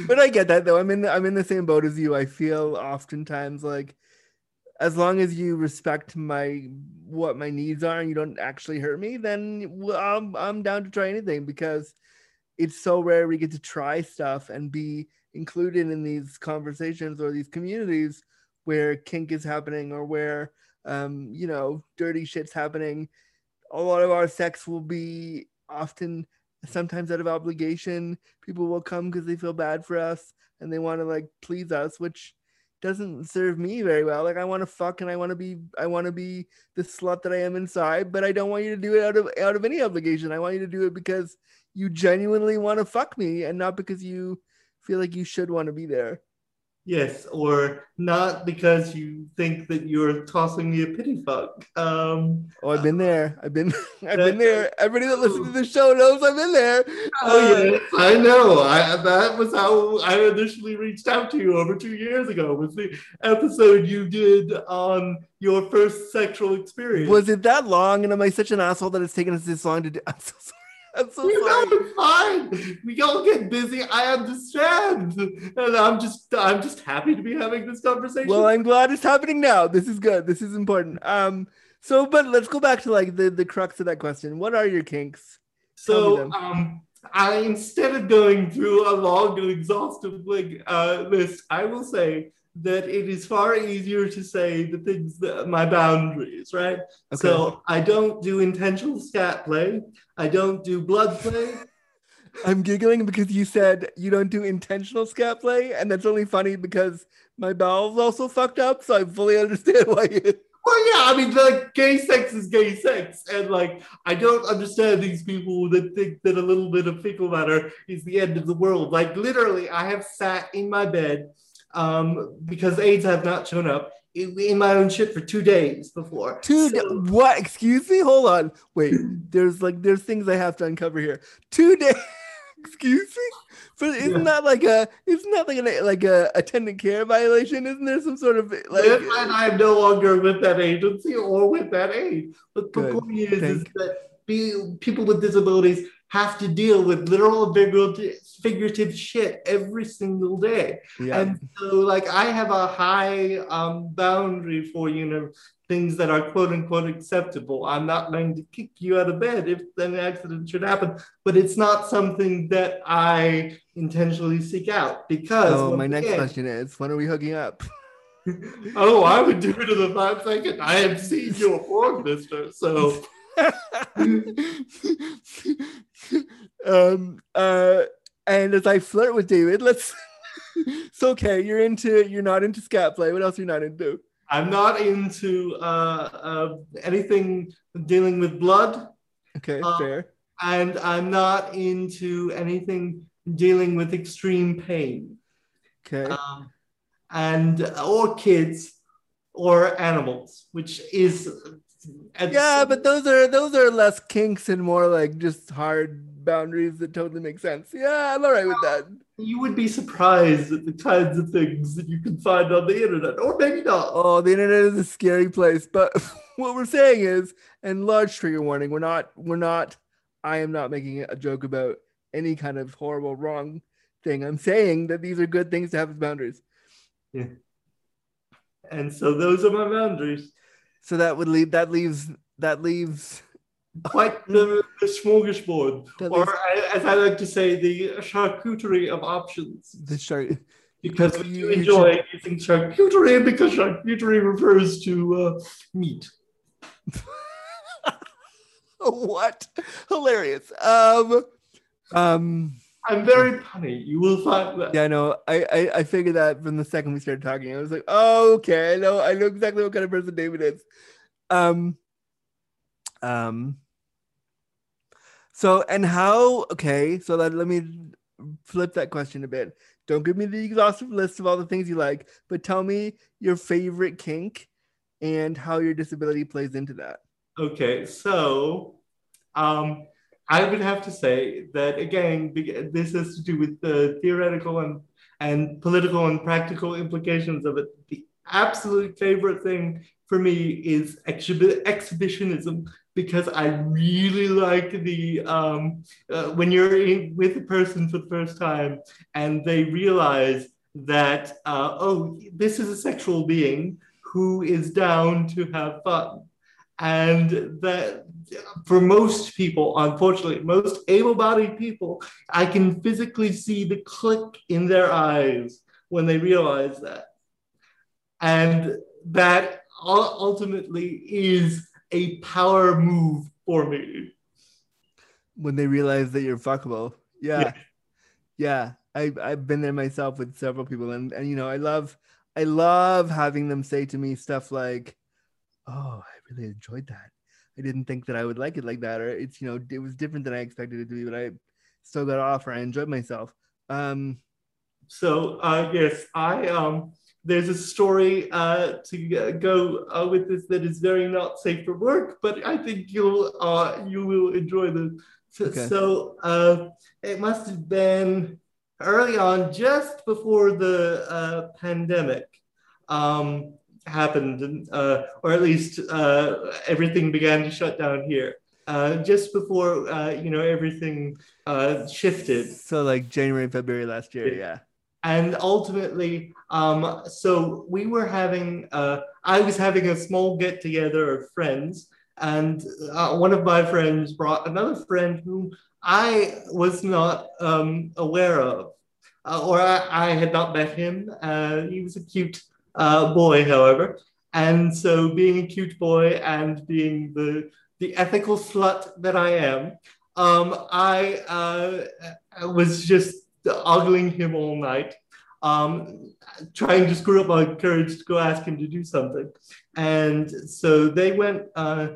but I get that though. I'm in the, I'm in the same boat as you. I feel oftentimes like as long as you respect my what my needs are and you don't actually hurt me, then I'm I'm down to try anything because it's so rare we get to try stuff and be included in these conversations or these communities where kink is happening or where um, you know dirty shit's happening. A lot of our sex will be often sometimes out of obligation. People will come because they feel bad for us and they want to like please us, which doesn't serve me very well. Like I want to fuck and I want to be I want to be the slut that I am inside, but I don't want you to do it out of out of any obligation. I want you to do it because you genuinely want to fuck me and not because you feel like you should want to be there. Yes, or not because you think that you're tossing me a pity fuck. Um, oh, I've been there. I've been, I've been there. Everybody that listens to the show knows I've been there. Oh uh, yes, I know. I that was how I initially reached out to you over two years ago. Was the episode you did on your first sexual experience? Was it that long? And am I such an asshole that it's taken us this long to do? I'm so sorry. I'm so you sorry. know, fine. We all get busy. I understand, and I'm just, I'm just happy to be having this conversation. Well, I'm glad it's happening now. This is good. This is important. Um, so, but let's go back to like the the crux of that question. What are your kinks? So, um, I instead of going through a long and exhaustive like uh, list, I will say that it is far easier to say the things that my boundaries, right? Okay. So I don't do intentional scat play. I don't do blood play. I'm giggling because you said you don't do intentional scat play, and that's only funny because my bowels also fucked up, so I fully understand why you. Well, yeah, I mean, like, gay sex is gay sex, and like, I don't understand these people that think that a little bit of fecal matter is the end of the world. Like, literally, I have sat in my bed um, because aides have not shown up in my own shit for two days before. Two so, what? Excuse me. Hold on. Wait. There's like there's things I have to uncover here. Two days. Excuse me. But isn't yeah. that like a isn't that like a like a attendant care violation? Isn't there some sort of like? and I'm no longer with that agency or with that aide. But the Good. point is, is that be, people with disabilities have to deal with literal figurative, figurative shit every single day. Yeah. And so, like, I have a high um, boundary for, you know, things that are quote unquote acceptable. I'm not going to kick you out of bed if an accident should happen, but it's not something that I intentionally seek out because. Oh, my next again, question is when are we hooking up? oh, I would do it in a five second. I have seen your porn, mister. So. um, uh, and as I flirt with David, let's. it's okay. You're into. You're not into scat play. What else are you not into? I'm not into uh, uh, anything dealing with blood. Okay, uh, fair. And I'm not into anything dealing with extreme pain. Okay. Um, and or kids or animals, which is yeah, but those are those are less kinks and more like just hard boundaries that totally make sense. Yeah, I'm all right with that. You would be surprised at the kinds of things that you can find on the internet, or maybe not. Oh, the internet is a scary place. But what we're saying is, and large trigger warning, we're not we're not. I am not making a joke about any kind of horrible wrong thing. I'm saying that these are good things to have as boundaries. Yeah. And so those are my boundaries. So that would leave that leaves that leaves quite the, the smorgasbord, or as I like to say, the charcuterie of options. The shark. Because you, you enjoy should... using charcuterie, because charcuterie refers to uh, meat. what? Hilarious. Um, um, I'm very punny. You will find that. Yeah, I know. I, I I figured that from the second we started talking. I was like, oh, okay, I know. I know exactly what kind of person David is. Um. Um. So and how? Okay, so let let me flip that question a bit. Don't give me the exhaustive list of all the things you like, but tell me your favorite kink and how your disability plays into that. Okay, so um I would have to say that again, this has to do with the theoretical and, and political and practical implications of it. The absolute favorite thing for me is exhibi- exhibitionism because I really like the um, uh, when you're in, with a person for the first time and they realize that uh, oh, this is a sexual being who is down to have fun and that for most people, unfortunately, most able bodied people, I can physically see the click in their eyes when they realize that. And that ultimately is a power move for me. When they realize that you're fuckable. Yeah. Yeah. yeah. I, I've been there myself with several people and, and you know, I love I love having them say to me stuff like, Oh, really enjoyed that. I didn't think that I would like it like that, or it's you know, it was different than I expected it to be, but I still got off or I enjoyed myself. Um so uh yes, I um there's a story uh, to go uh, with this that is very not safe for work, but I think you'll uh, you will enjoy the. So, okay. so uh, it must have been early on, just before the uh, pandemic um, happened, uh, or at least everything began to shut down here. just before you know everything shifted. So like January, February last year, yeah and ultimately um, so we were having uh, i was having a small get together of friends and uh, one of my friends brought another friend whom i was not um, aware of uh, or I, I, had not met him uh, he was a cute uh, boy however and so being a cute boy and being the the ethical slut that i am um, i uh, was just ogling him all night, um, trying to screw up my courage to go ask him to do something. And so they went, uh,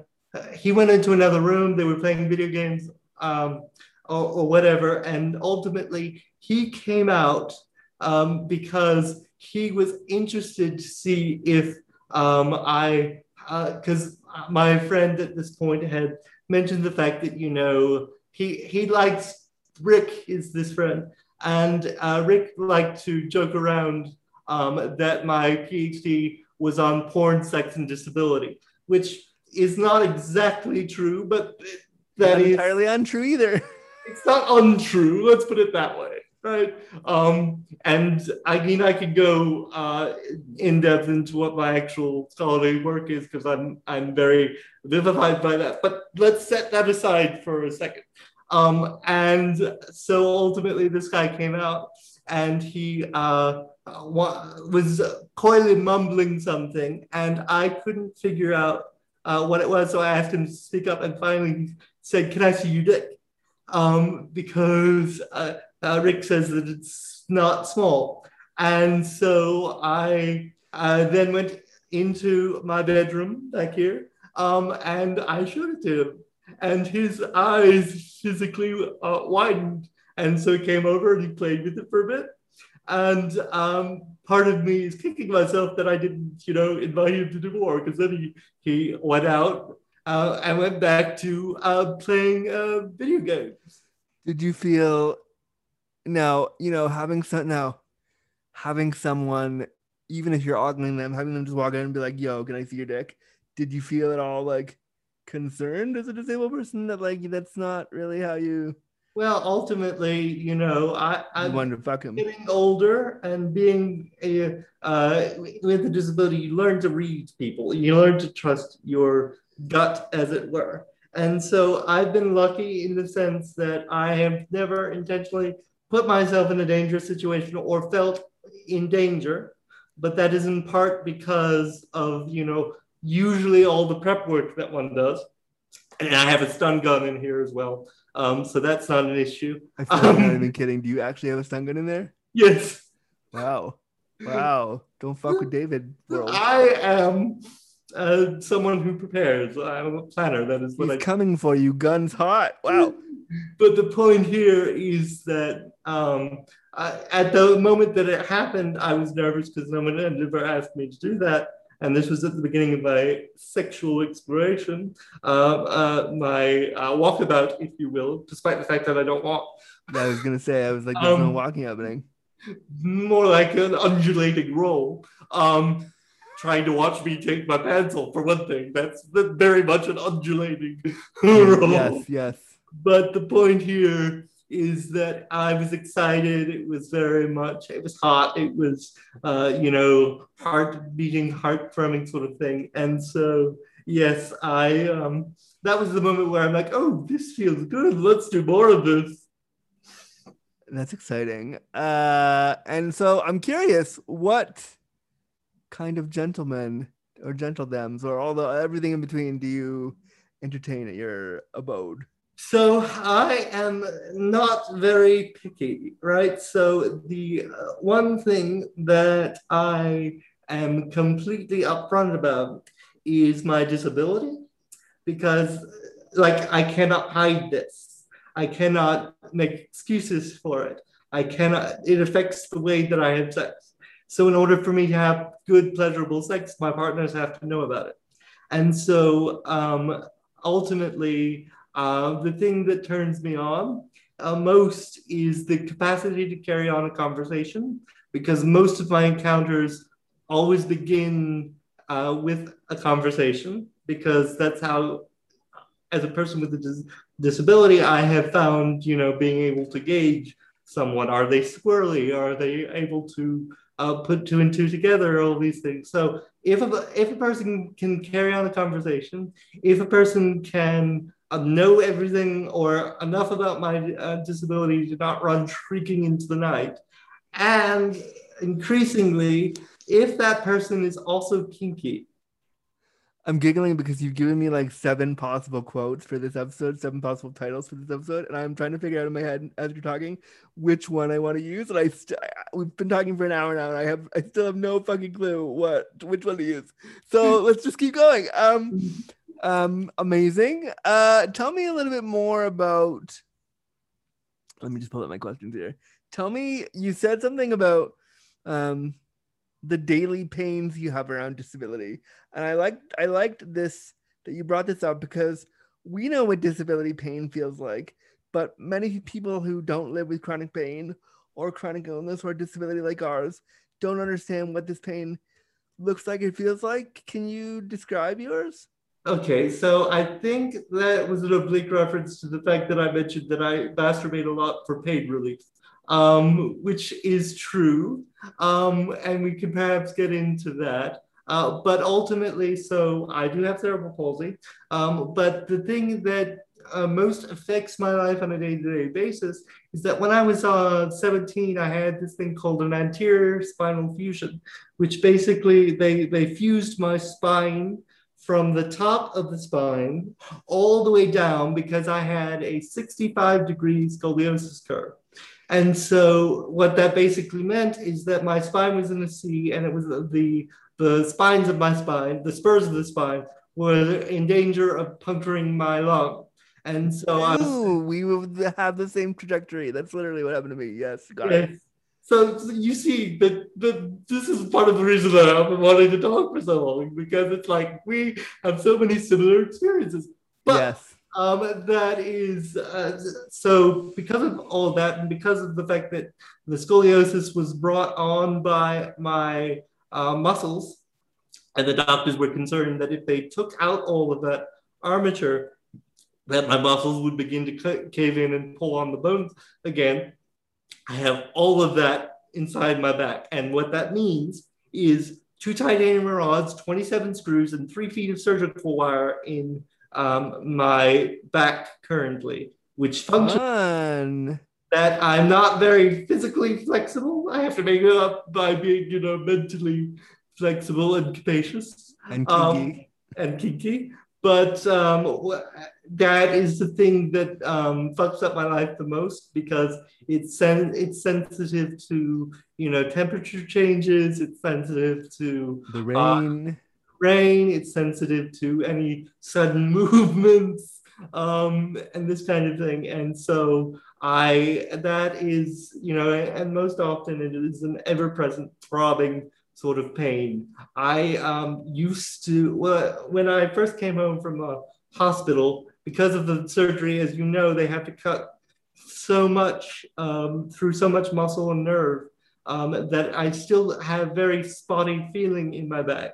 he went into another room, they were playing video games um, or, or, whatever. And ultimately, he came out um, because he was interested to see if um, I, because uh, my friend at this point had mentioned the fact that, you know, he, he likes Rick is this friend and uh, Rick liked to joke around um, that my PhD was on porn, sex, and disability, which is not exactly true, but that not is entirely untrue either. It's not untrue. Let's put it that way, right? Um, and I mean, I could go uh, in depth into what my actual scholarly work is because I'm I'm very vivified by that. But let's set that aside for a second. Um, and so ultimately, this guy came out and he uh, was coyly mumbling something, and I couldn't figure out uh, what it was. So I asked him to speak up, and finally he said, "Can I see your dick?" Um, because uh, Rick says that it's not small, and so I uh, then went into my bedroom back here, um, and I showed it to him and his eyes physically uh, widened. And so he came over and he played with it for a bit. And um, part of me is kicking myself that I didn't, you know, invite him to do more because then he, he went out uh, and went back to uh, playing uh, video games. Did you feel now, you know, having some now, having someone, even if you're ogling them, having them just walk in and be like, yo, can I see your dick? Did you feel at all like concerned as a disabled person that like that's not really how you well ultimately you know i i'm want to fuck him. getting older and being a uh, with a disability you learn to read people you learn to trust your gut as it were and so i've been lucky in the sense that i have never intentionally put myself in a dangerous situation or felt in danger but that is in part because of you know usually all the prep work that one does. And I have a stun gun in here as well. Um, so that's not an issue. I like um, I'm not even kidding. Do you actually have a stun gun in there? Yes. Wow. Wow. Don't fuck with David. World. I am uh, someone who prepares. I'm a planner. That is what He's I... coming for you. Guns hot. Wow. but the point here is that um, I, at the moment that it happened, I was nervous because no one had ever asked me to do that and this was at the beginning of my sexual exploration, uh, uh, my uh, walkabout, if you will, despite the fact that I don't walk. I was gonna say, I was like, there's um, no walking happening. More like an undulating roll. Um, trying to watch me take my pants off, for one thing. That's very much an undulating roll. Yes, yes. But the point here is that I was excited. It was very much, it was hot. It was, uh, you know, heart beating, heart thrumming sort of thing. And so yes, I um that was the moment where I'm like, oh, this feels good. Let's do more of this. That's exciting. Uh, and so I'm curious, what kind of gentlemen or gentledems or all the everything in between do you entertain at your abode? So I am not very picky, right? So the uh, one thing that I am completely upfront about is my disability because like I cannot hide this. I cannot make excuses for it. I cannot, it affects the way that I have sex. So in order for me to have good, pleasurable sex, my partners have to know about it. And so um, ultimately, uh, the thing that turns me on uh, most is the capacity to carry on a conversation because most of my encounters always begin uh, with a conversation because that's how as a person with a dis- disability i have found you know being able to gauge someone are they squirrely? Are they able to uh, put two and two together all these things. So if a, if a person can carry on a conversation if a person can know everything or enough about my uh, disability to not run shrieking into the night and increasingly if that person is also kinky I'm giggling because you've given me like seven possible quotes for this episode, seven possible titles for this episode, and I'm trying to figure out in my head as you're talking which one I want to use. And I we've been talking for an hour now, and I have I still have no fucking clue what which one to use. So let's just keep going. Um, um, amazing. Uh, tell me a little bit more about. Let me just pull up my questions here. Tell me, you said something about um the daily pains you have around disability. And I liked I liked this that you brought this up because we know what disability pain feels like, but many people who don't live with chronic pain or chronic illness or disability like ours don't understand what this pain looks like it feels like. Can you describe yours? Okay, so I think that was an oblique reference to the fact that I mentioned that I masturbate a lot for pain relief um, which is true. Um, and we can perhaps get into that. Uh, but ultimately, so I do have cerebral palsy. Um, but the thing that uh, most affects my life on a day to day basis is that when I was uh, 17, I had this thing called an anterior spinal fusion, which basically they, they fused my spine from the top of the spine all the way down because I had a 65 degree scoliosis curve. And so what that basically meant is that my spine was in a C and it was the, the spines of my spine, the spurs of the spine were in danger of puncturing my lung. And so I we would have the same trajectory. That's literally what happened to me. Yes, got yes. it. So you see that, that this is part of the reason that I've been wanting to talk for so long because it's like we have so many similar experiences. But yes um, that is uh, so because of all of that, and because of the fact that the scoliosis was brought on by my uh, muscles, and the doctors were concerned that if they took out all of that armature, that my muscles would begin to cave in and pull on the bones again. I have all of that inside my back, and what that means is two titanium rods, 27 screws, and three feet of surgical wire in um, my back currently, which functions Fun. that I'm not very physically flexible. I have to make it up by being, you know, mentally flexible and capacious and kinky. Um, and kinky. But um, that is the thing that um, fucks up my life the most because it's sen- it's sensitive to you know temperature changes. It's sensitive to the rain. Uh, rain, it's sensitive to any sudden movements um, and this kind of thing. And so I, that is, you know, and most often it is an ever present throbbing sort of pain. I um, used to, well, when I first came home from a hospital, because of the surgery, as you know, they have to cut so much um, through so much muscle and nerve um, that I still have very spotty feeling in my back.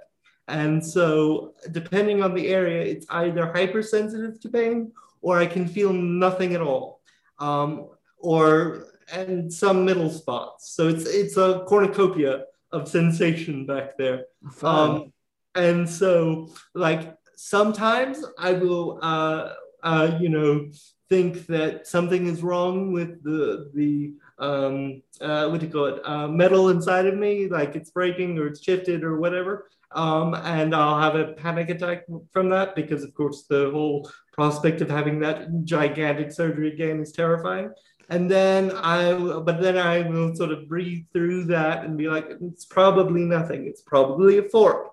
And so, depending on the area, it's either hypersensitive to pain or I can feel nothing at all, um, or and some middle spots. So it's it's a cornucopia of sensation back there. Um, and so, like sometimes I will, uh, uh, you know, think that something is wrong with the the um, uh, what do you call it, uh, metal inside of me, like it's breaking or it's shifted or whatever. Um, and I'll have a panic attack from that because, of course, the whole prospect of having that gigantic surgery again is terrifying. And then I, but then I will sort of breathe through that and be like, it's probably nothing. It's probably a fork.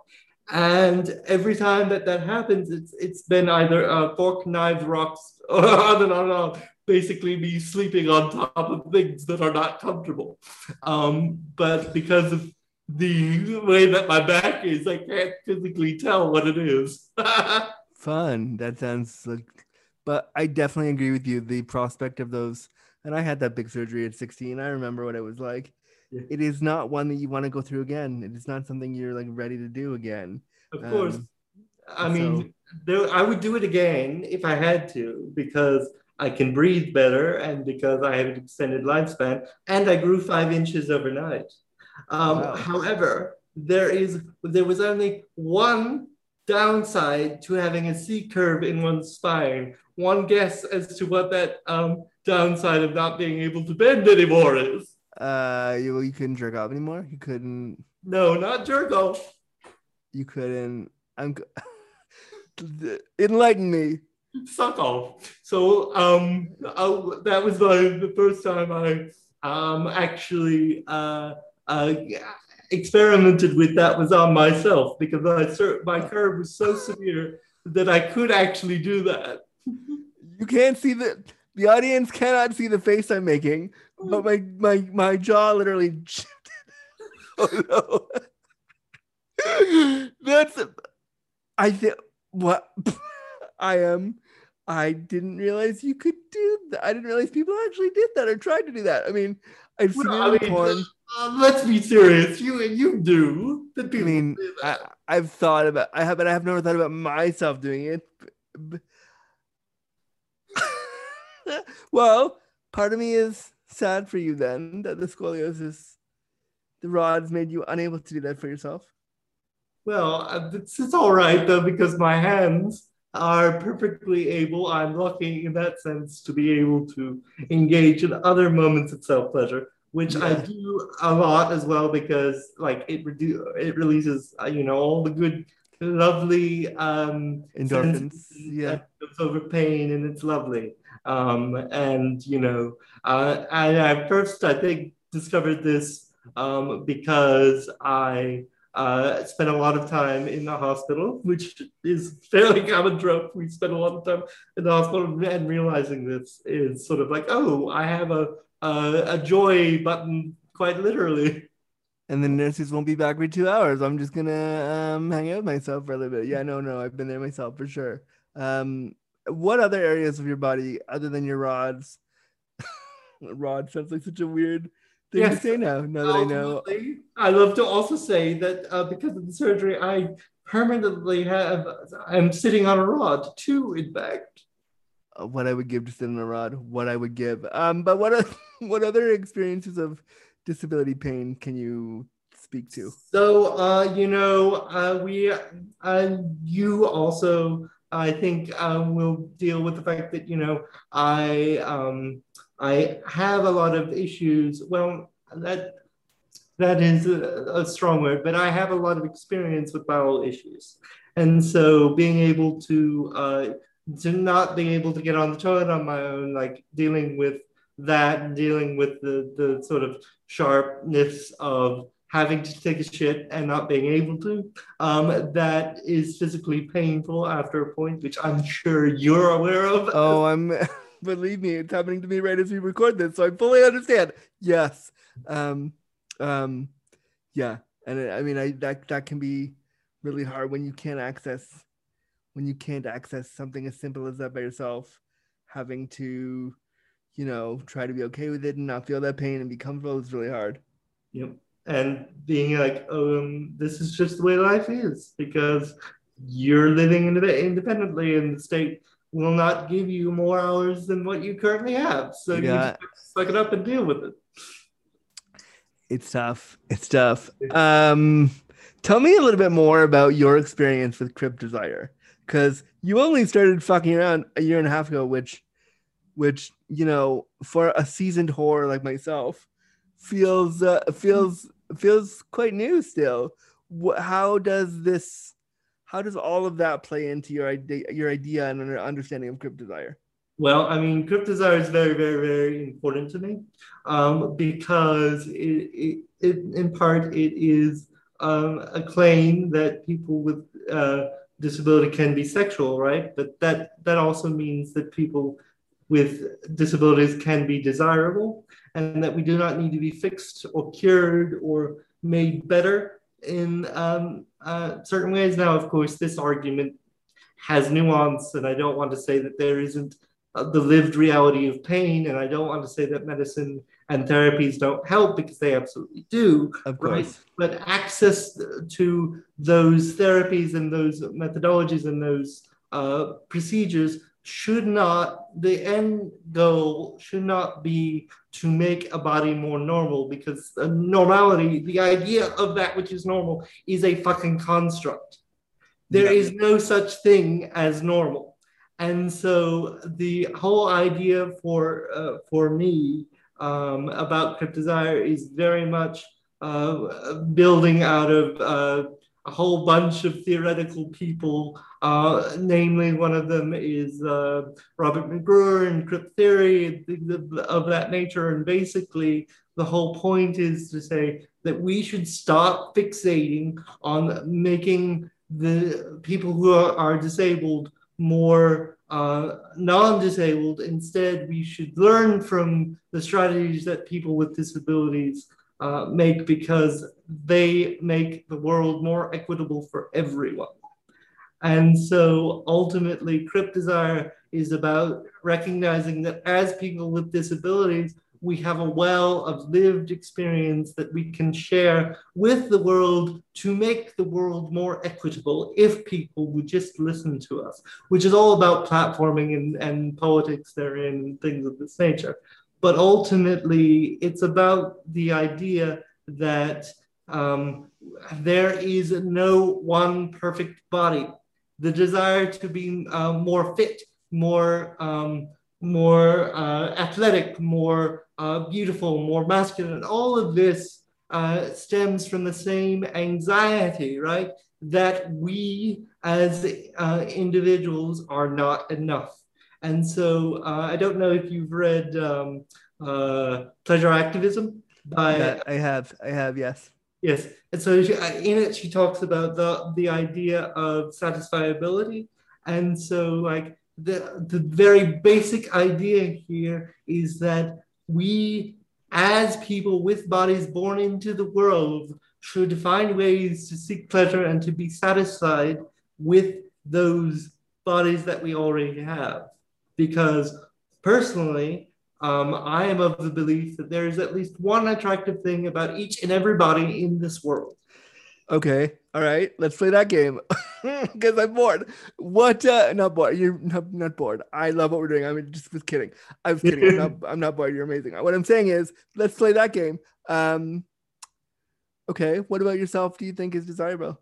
And every time that that happens, it's it's been either a fork, knives, rocks, or on and on and basically me sleeping on top of things that are not comfortable. Um, but because of the way that my back is, I can't physically tell what it is. Fun. That sounds like, but I definitely agree with you. The prospect of those, and I had that big surgery at 16. I remember what it was like. Yeah. It is not one that you want to go through again. It is not something you're like ready to do again. Of course. Um, I mean, there, I would do it again if I had to because I can breathe better and because I have an extended lifespan and I grew five inches overnight. Um, Wow. However, there is there was only one downside to having a C curve in one's spine. One guess as to what that um, downside of not being able to bend anymore is. Uh, you you couldn't jerk off anymore. You couldn't. No, not jerk off. You couldn't. I'm. Enlighten me. suck off. So um, I, that was the, the first time I um, actually uh, uh, experimented with that was on myself because I my curve was so severe that I could actually do that. You can't see the the audience cannot see the face I'm making, but my my my jaw literally shifted. oh no. That's I think what I am I didn't realize you could do that. I didn't realize people actually did that or tried to do that. I mean, I've seen Well, it I in mean, porn. uh, let's be serious. You you do. I mean, that. I've thought about I have, but I have never thought about myself doing it. Well, part of me is sad for you then that the scoliosis, the rods made you unable to do that for yourself. Well, uh, it's, it's all right though because my hands are perfectly able. I'm lucky in that sense to be able to engage in other moments of self pleasure, which I do a lot as well because like it redu- it releases uh, you know all the good, lovely um, Endorphins, yeah. over pain, and it's lovely. Um, and you know, uh, and I first I think discovered this um, because I uh, spent a lot of time in the hospital, which is fairly common trope. We spend a lot of time in the hospital, and realizing this is sort of like, oh, I have a a, a joy button, quite literally. And the nurses won't be back for two hours. I'm just gonna um, hang out with myself for a little bit. Yeah, no, no, I've been there myself for sure. Um, what other areas of your body other than your rods? Rod sounds like such a weird thing Yes. to say now. Now that I know, I love to also say that uh, because of the surgery, I permanently have I'm sitting on a rod too. In fact. uh, what I would give to sit on a rod, what I would give. Um, but what what other experiences of disability pain can you speak to? So, uh, you know, uh, we, uh, you also, I think, um, will deal with the fact that, you know, I, um, I have a lot of issues. Well, that, that is a, a strong word, but I have a lot of experience with bowel issues. And so being able to, uh, to not being able to get on the toilet on my own, like dealing with that, dealing with the, the sort of sharpness of having to take a shit and not being able to. Um, that is physically painful after a point, which I'm sure you're aware of. Oh, I'm believe me, it's happening to me right as we record this, so I fully understand. Yes. Um, um, yeah, and I mean, I that that can be really hard when you can't access when you can't access something as simple as that by yourself, having to, you know, try to be okay with it and not feel that pain and be comfortable is really hard. Yep. And being like, um, this is just the way life is because you're living inde- independently and the state will not give you more hours than what you currently have. So you Yeah. just suck it up and deal with it. It's tough. It's tough. Um, tell me a little bit more about your experience with Crip Desire. because you only started fucking around a year and a half ago, which, which you know, for a seasoned whore like myself, feels uh, feels feels quite new still. How does this? How does all of that play into your idea, your idea and understanding of Crip Desire? Well, I mean, Crip Desire is very, very, very important to me um, because it, it, it, in part, it is um, a claim that people with uh, disability can be sexual, right? But that that also means that people with disabilities can be desirable, and that we do not need to be fixed or cured or made better in um, uh, certain ways. Now, of course, this argument has nuance, and I don't want to say that there isn't uh, the lived reality of pain, and I don't want to say that medicine and therapies don't help because they absolutely do. Of right? course. But access to those therapies and those methodologies and those uh, procedures should not, the end goal should not be to make a body more normal because normality, the idea of that which is normal, is a fucking construct. There Yeah. is no such thing as normal. And so the whole idea for uh, for me um, about Crip Desire is very much uh, building out of uh, a whole bunch of theoretical people. Uh, namely, one of them is uh, Robert McRuer and crip theory th- th- of that nature. And basically, the whole point is to say that we should stop fixating on making the people who are, are disabled more uh, non-disabled. Instead, we should learn from the strategies that people with disabilities uh, make because they make the world more equitable for everyone. And so ultimately, Crip Desire is about recognizing that as people with disabilities, we have a well of lived experience that we can share with the world to make the world more equitable if people would just listen to us, which is all about platforming and, and politics therein and things of this nature. But ultimately, it's about the idea that um, there is no one perfect body. The desire to be uh, more fit, more um, more uh, athletic, more uh, beautiful, more masculine. All of this uh, stems from the same anxiety, right? That we as uh, individuals are not enough. And so uh, I don't know if you've read um, Pleasure Activism by I have, I have, yes. Yes, and so she, uh, in it she talks about the the idea of satisfiability, and so like the the very basic idea here is that we, as people with bodies born into the world, should find ways to seek pleasure and to be satisfied with those bodies that we already have, because personally. Um, I am of the belief that there is at least one attractive thing about each and every body in this world. Okay, all right, let's play that game because I'm bored. What? Uh, not bored. You're not, not bored. I love what we're doing. I'm just was kidding. I was kidding. I'm not. I'm not bored. You're amazing. What I'm saying is, let's play that game. Um. Okay. What about yourself? Do you think is desirable?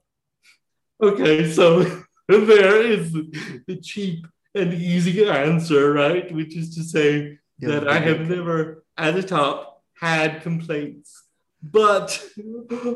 Okay, so there is the cheap and easy answer, right? Which is to say That I have never, at the top, had complaints. But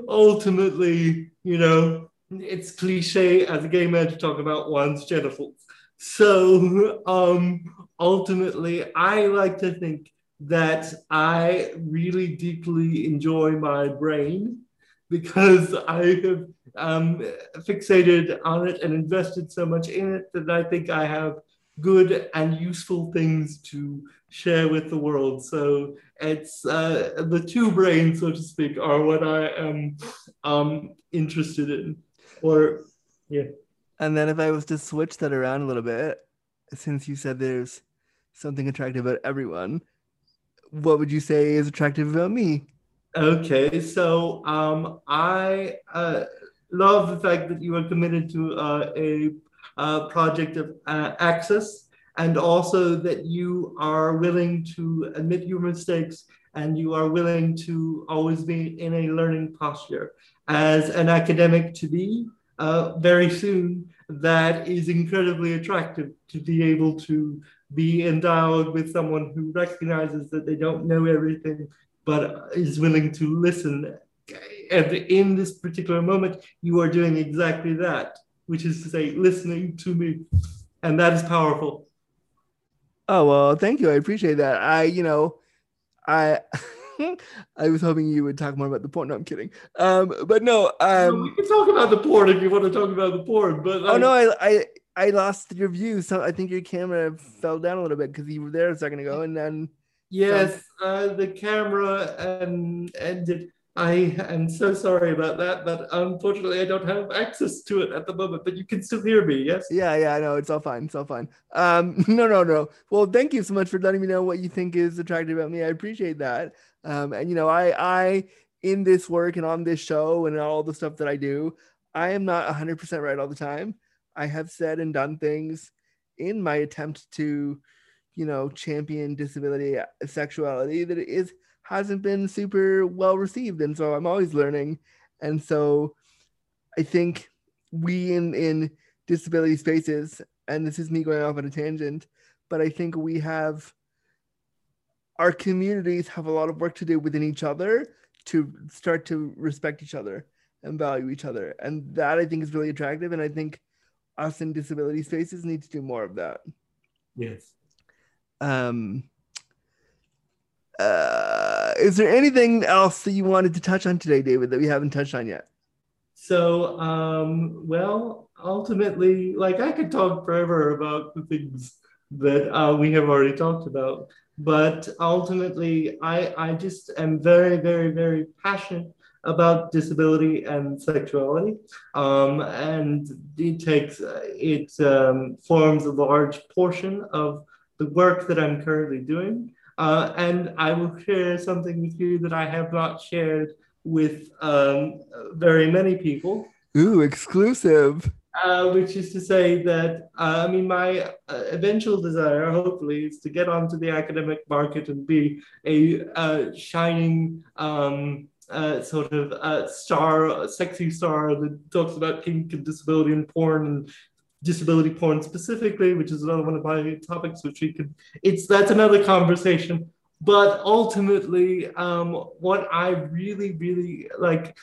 ultimately, you know, it's cliche as a gay man to talk about one's genitals. So um, ultimately, I like to think that I really deeply enjoy my brain because I have um, fixated on it and invested so much in it that I think I have good and useful things to share with the world. So it's uh, the two brains, so to speak, are what I am um, interested in. Or yeah, And then if I was to switch that around a little bit, since you said there's something attractive about everyone, what would you say is attractive about me? Okay, so um, I uh, love the fact that you are committed to uh, a, uh project of uh, access and also that you are willing to admit your mistakes and you are willing to always be in a learning posture. As an academic to be, uh, very soon, that is incredibly attractive to be able to be dialogue with someone who recognizes that they don't know everything but is willing to listen and in this particular moment you are doing exactly that which is to say listening to me and that is powerful Oh well, thank you. I appreciate that. I, you know, I I was hoping you would talk more about the porn. No, I'm kidding. Um, but no, um, we can talk about the porn if you want to talk about the porn. But oh no, I I I lost your view. So I think your camera fell down a little bit because you were there a second ago, and then yes, uh, the camera and ended. I am so sorry about that, but unfortunately, I don't have access to it at the moment. But you can still hear me, yes? Yeah, yeah, I know it's all fine. It's all fine. Um, no, no, no. Well, thank you so much for letting me know what you think is attractive about me. I appreciate that. Um, and you know, I, I, in this work and on this show and all the stuff that I do, I am not 100% right all the time. I have said and done things in my attempt to, you know, champion disability sexuality that is hasn't been super well received and so i'm always learning. And so i think we in in disability spaces and this is me going off on a tangent but i think we have our communities have a lot of work to do within each other to start to respect each other and value each other. And that i think is really attractive and i think us in disability spaces need to do more of that. Yes. Um uh, is there anything else that you wanted to touch on today, David, that we haven't touched on yet? So, um, well, ultimately, like I could talk forever about the things that uh, we have already talked about, but ultimately, I, I just am very, very, very passionate about disability and sexuality, um, and it takes it um, forms a large portion of the work that I'm currently doing. Uh, and I will share something with you that I have not shared with um, very many people. Ooh, exclusive. Uh, which is to say that, uh, I mean, my uh, eventual desire, hopefully, is to get onto the academic market and be a uh, shining um, uh, sort of star, sexy star that talks about kink and disability and porn and disability porn specifically, which is another one of my topics, which we could, it's, that's another conversation. But ultimately, um, what I really, really like,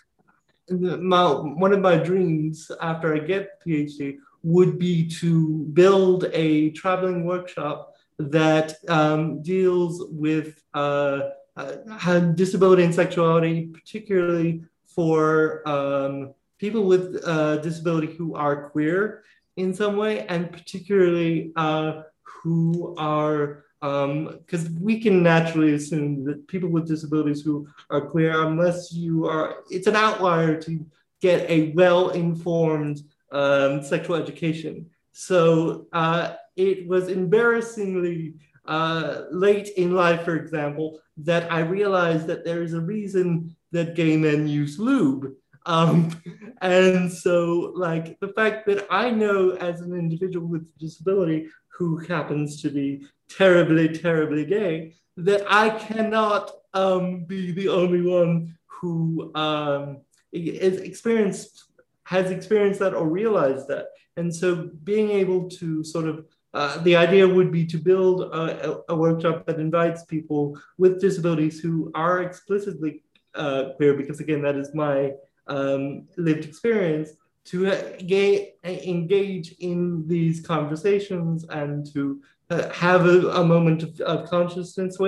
my, one of my dreams after I get PhD would be to build a traveling workshop that um, deals with uh, uh, disability and sexuality, particularly for um, people with uh, disability who are queer in some way, and particularly uh, who are because um, we can naturally assume that people with disabilities who are queer, unless you are, it's an outlier to get a well-informed um, sexual education. So uh, it was embarrassingly uh, late in life, for example, that I realized that there is a reason that gay men use lube. Um, and so, like, the fact that I know as an individual with disability who happens to be terribly, terribly gay, that I cannot um, be the only one who um, is experienced, has experienced that or realized that. And so, being able to sort of uh, the idea would be to build a, a, workshop that invites people with disabilities who are explicitly uh, queer, because again, that is my um, lived experience to engage, engage in these conversations and to uh, have a, a, moment of, of consciousness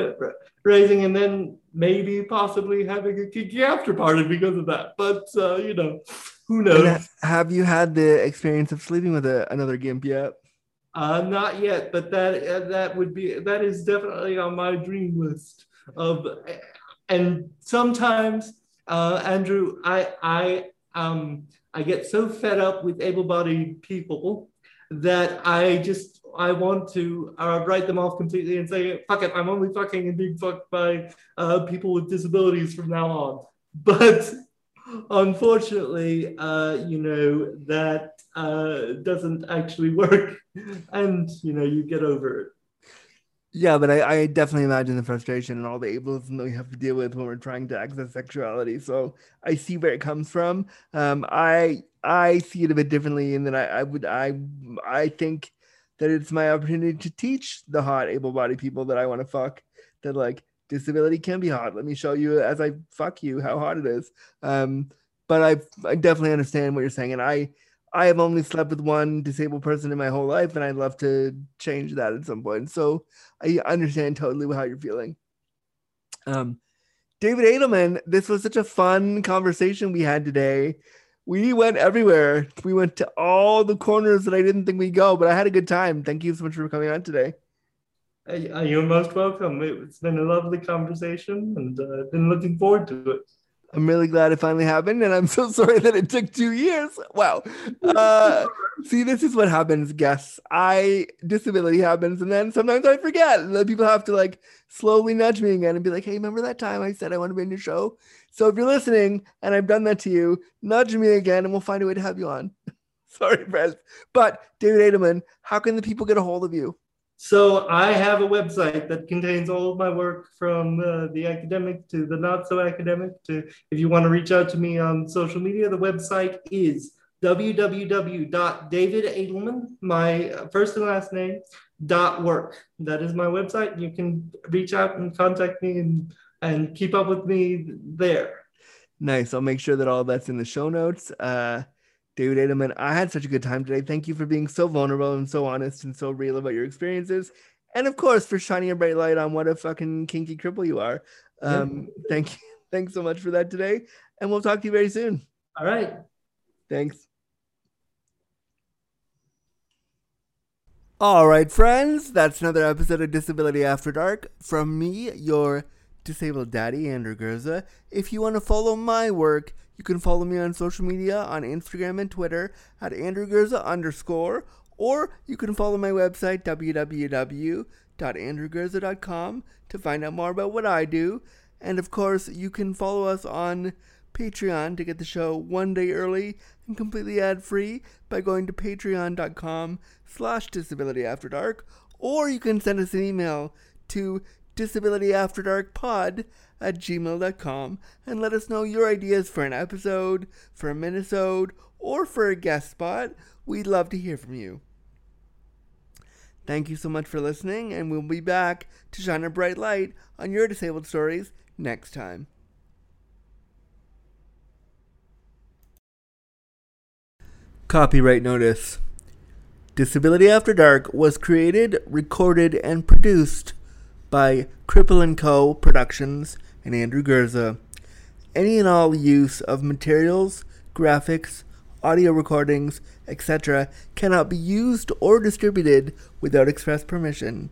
raising and then maybe possibly having a kinky after party because of that. But, uh, you know, who knows? have you had the experience of sleeping with a, another GIMP yet? Uh, not yet, but that uh, that would be that is definitely on my dream list of, and sometimes uh, Andrew, I, I, um, I get so fed up with able-bodied people that I just I want to uh, write them off completely and say, fuck it, I'm only fucking and being fucked by uh, people with disabilities from now on. But unfortunately, uh, you know, that uh, doesn't actually work. And, you know, you get over it. Yeah, but I, I definitely imagine the frustration and all the ableism that we have to deal with when we're trying to access sexuality. So I see where it comes from. Um, I I see it a bit differently, in that I, I would I I think that it's my opportunity to teach the hot able-bodied people that I want to fuck that like disability can be hot. Let me show you as I fuck you how hot it is. Um, but I I definitely understand what you're saying, and I I have only slept with one disabled person in my whole life, and I'd love to change that at some point. So I understand totally how you're feeling. Um, David Adelman, this was such a fun conversation we had today. We went everywhere. We went to all the corners that I didn't think we'd go, but I had a good time. Thank you so much for coming on today. Uh, You're most welcome. It's been a lovely conversation, and uh, I've been looking forward to it. I'm really glad it finally happened, and I'm so sorry that it took two years. Wow. Uh, see, this is what happens, guests. I disability happens, and then sometimes I forget. And people have to like slowly nudge me again and be like, "Hey, remember that time I said I want to be in your show?" So if you're listening and I've done that to you, nudge me again, and we'll find a way to have you on. sorry, friends. But David Adelman, how can the people get a hold of you? So I have a website that contains all of my work from uh, the academic to the not so academic. To if you want to reach out to me on social media, the website is www.davidadelman, my first and last name, dot work. That is my website. You can reach out and contact me and and keep up with me there. Nice. I'll make sure that all that's in the show notes. Uh, David Adelman, I had such a good time today. Thank you for being so vulnerable and so honest and so real about your experiences. And of course, for shining a bright light on what a fucking kinky cripple you are. Um, yeah. Thank you. Thanks so much for that today. And we'll talk to you very soon. All right. Thanks. All right, friends. That's another episode of Disability After Dark. From me, your disabled daddy, Andrew Gurza. If you want to follow my work, you can follow me on social media on Instagram and Twitter at Andrew Gurza underscore, or you can follow my website, www.andrewgurza.com, to find out more about what I do. And of course, you can follow us on Patreon to get the show one day early and completely ad-free by going to patreon.com slash disability after dark, or you can send us an email to disabilityafterdarkpod at gmail.com and let us know your ideas for an episode, for a minisode, or for a guest spot. We'd love to hear from you. Thank you so much for listening, and we'll be back to shine a bright light on your disabled stories next time. Copyright Notice Disability After Dark was created, recorded, and produced by Cripple & Co. Productions and Andrew Gurza. Any and all use of materials, graphics, audio recordings, etc. cannot be used or distributed without express permission.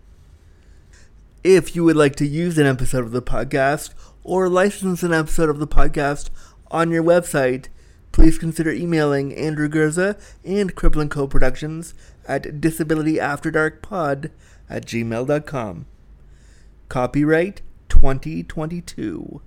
If you would like to use an episode of the podcast or license an episode of the podcast on your website, please consider emailing Andrew Gurza and Cripple & Co. Productions at disabilityafterdarkpod at gmail.com. Copyright 2022.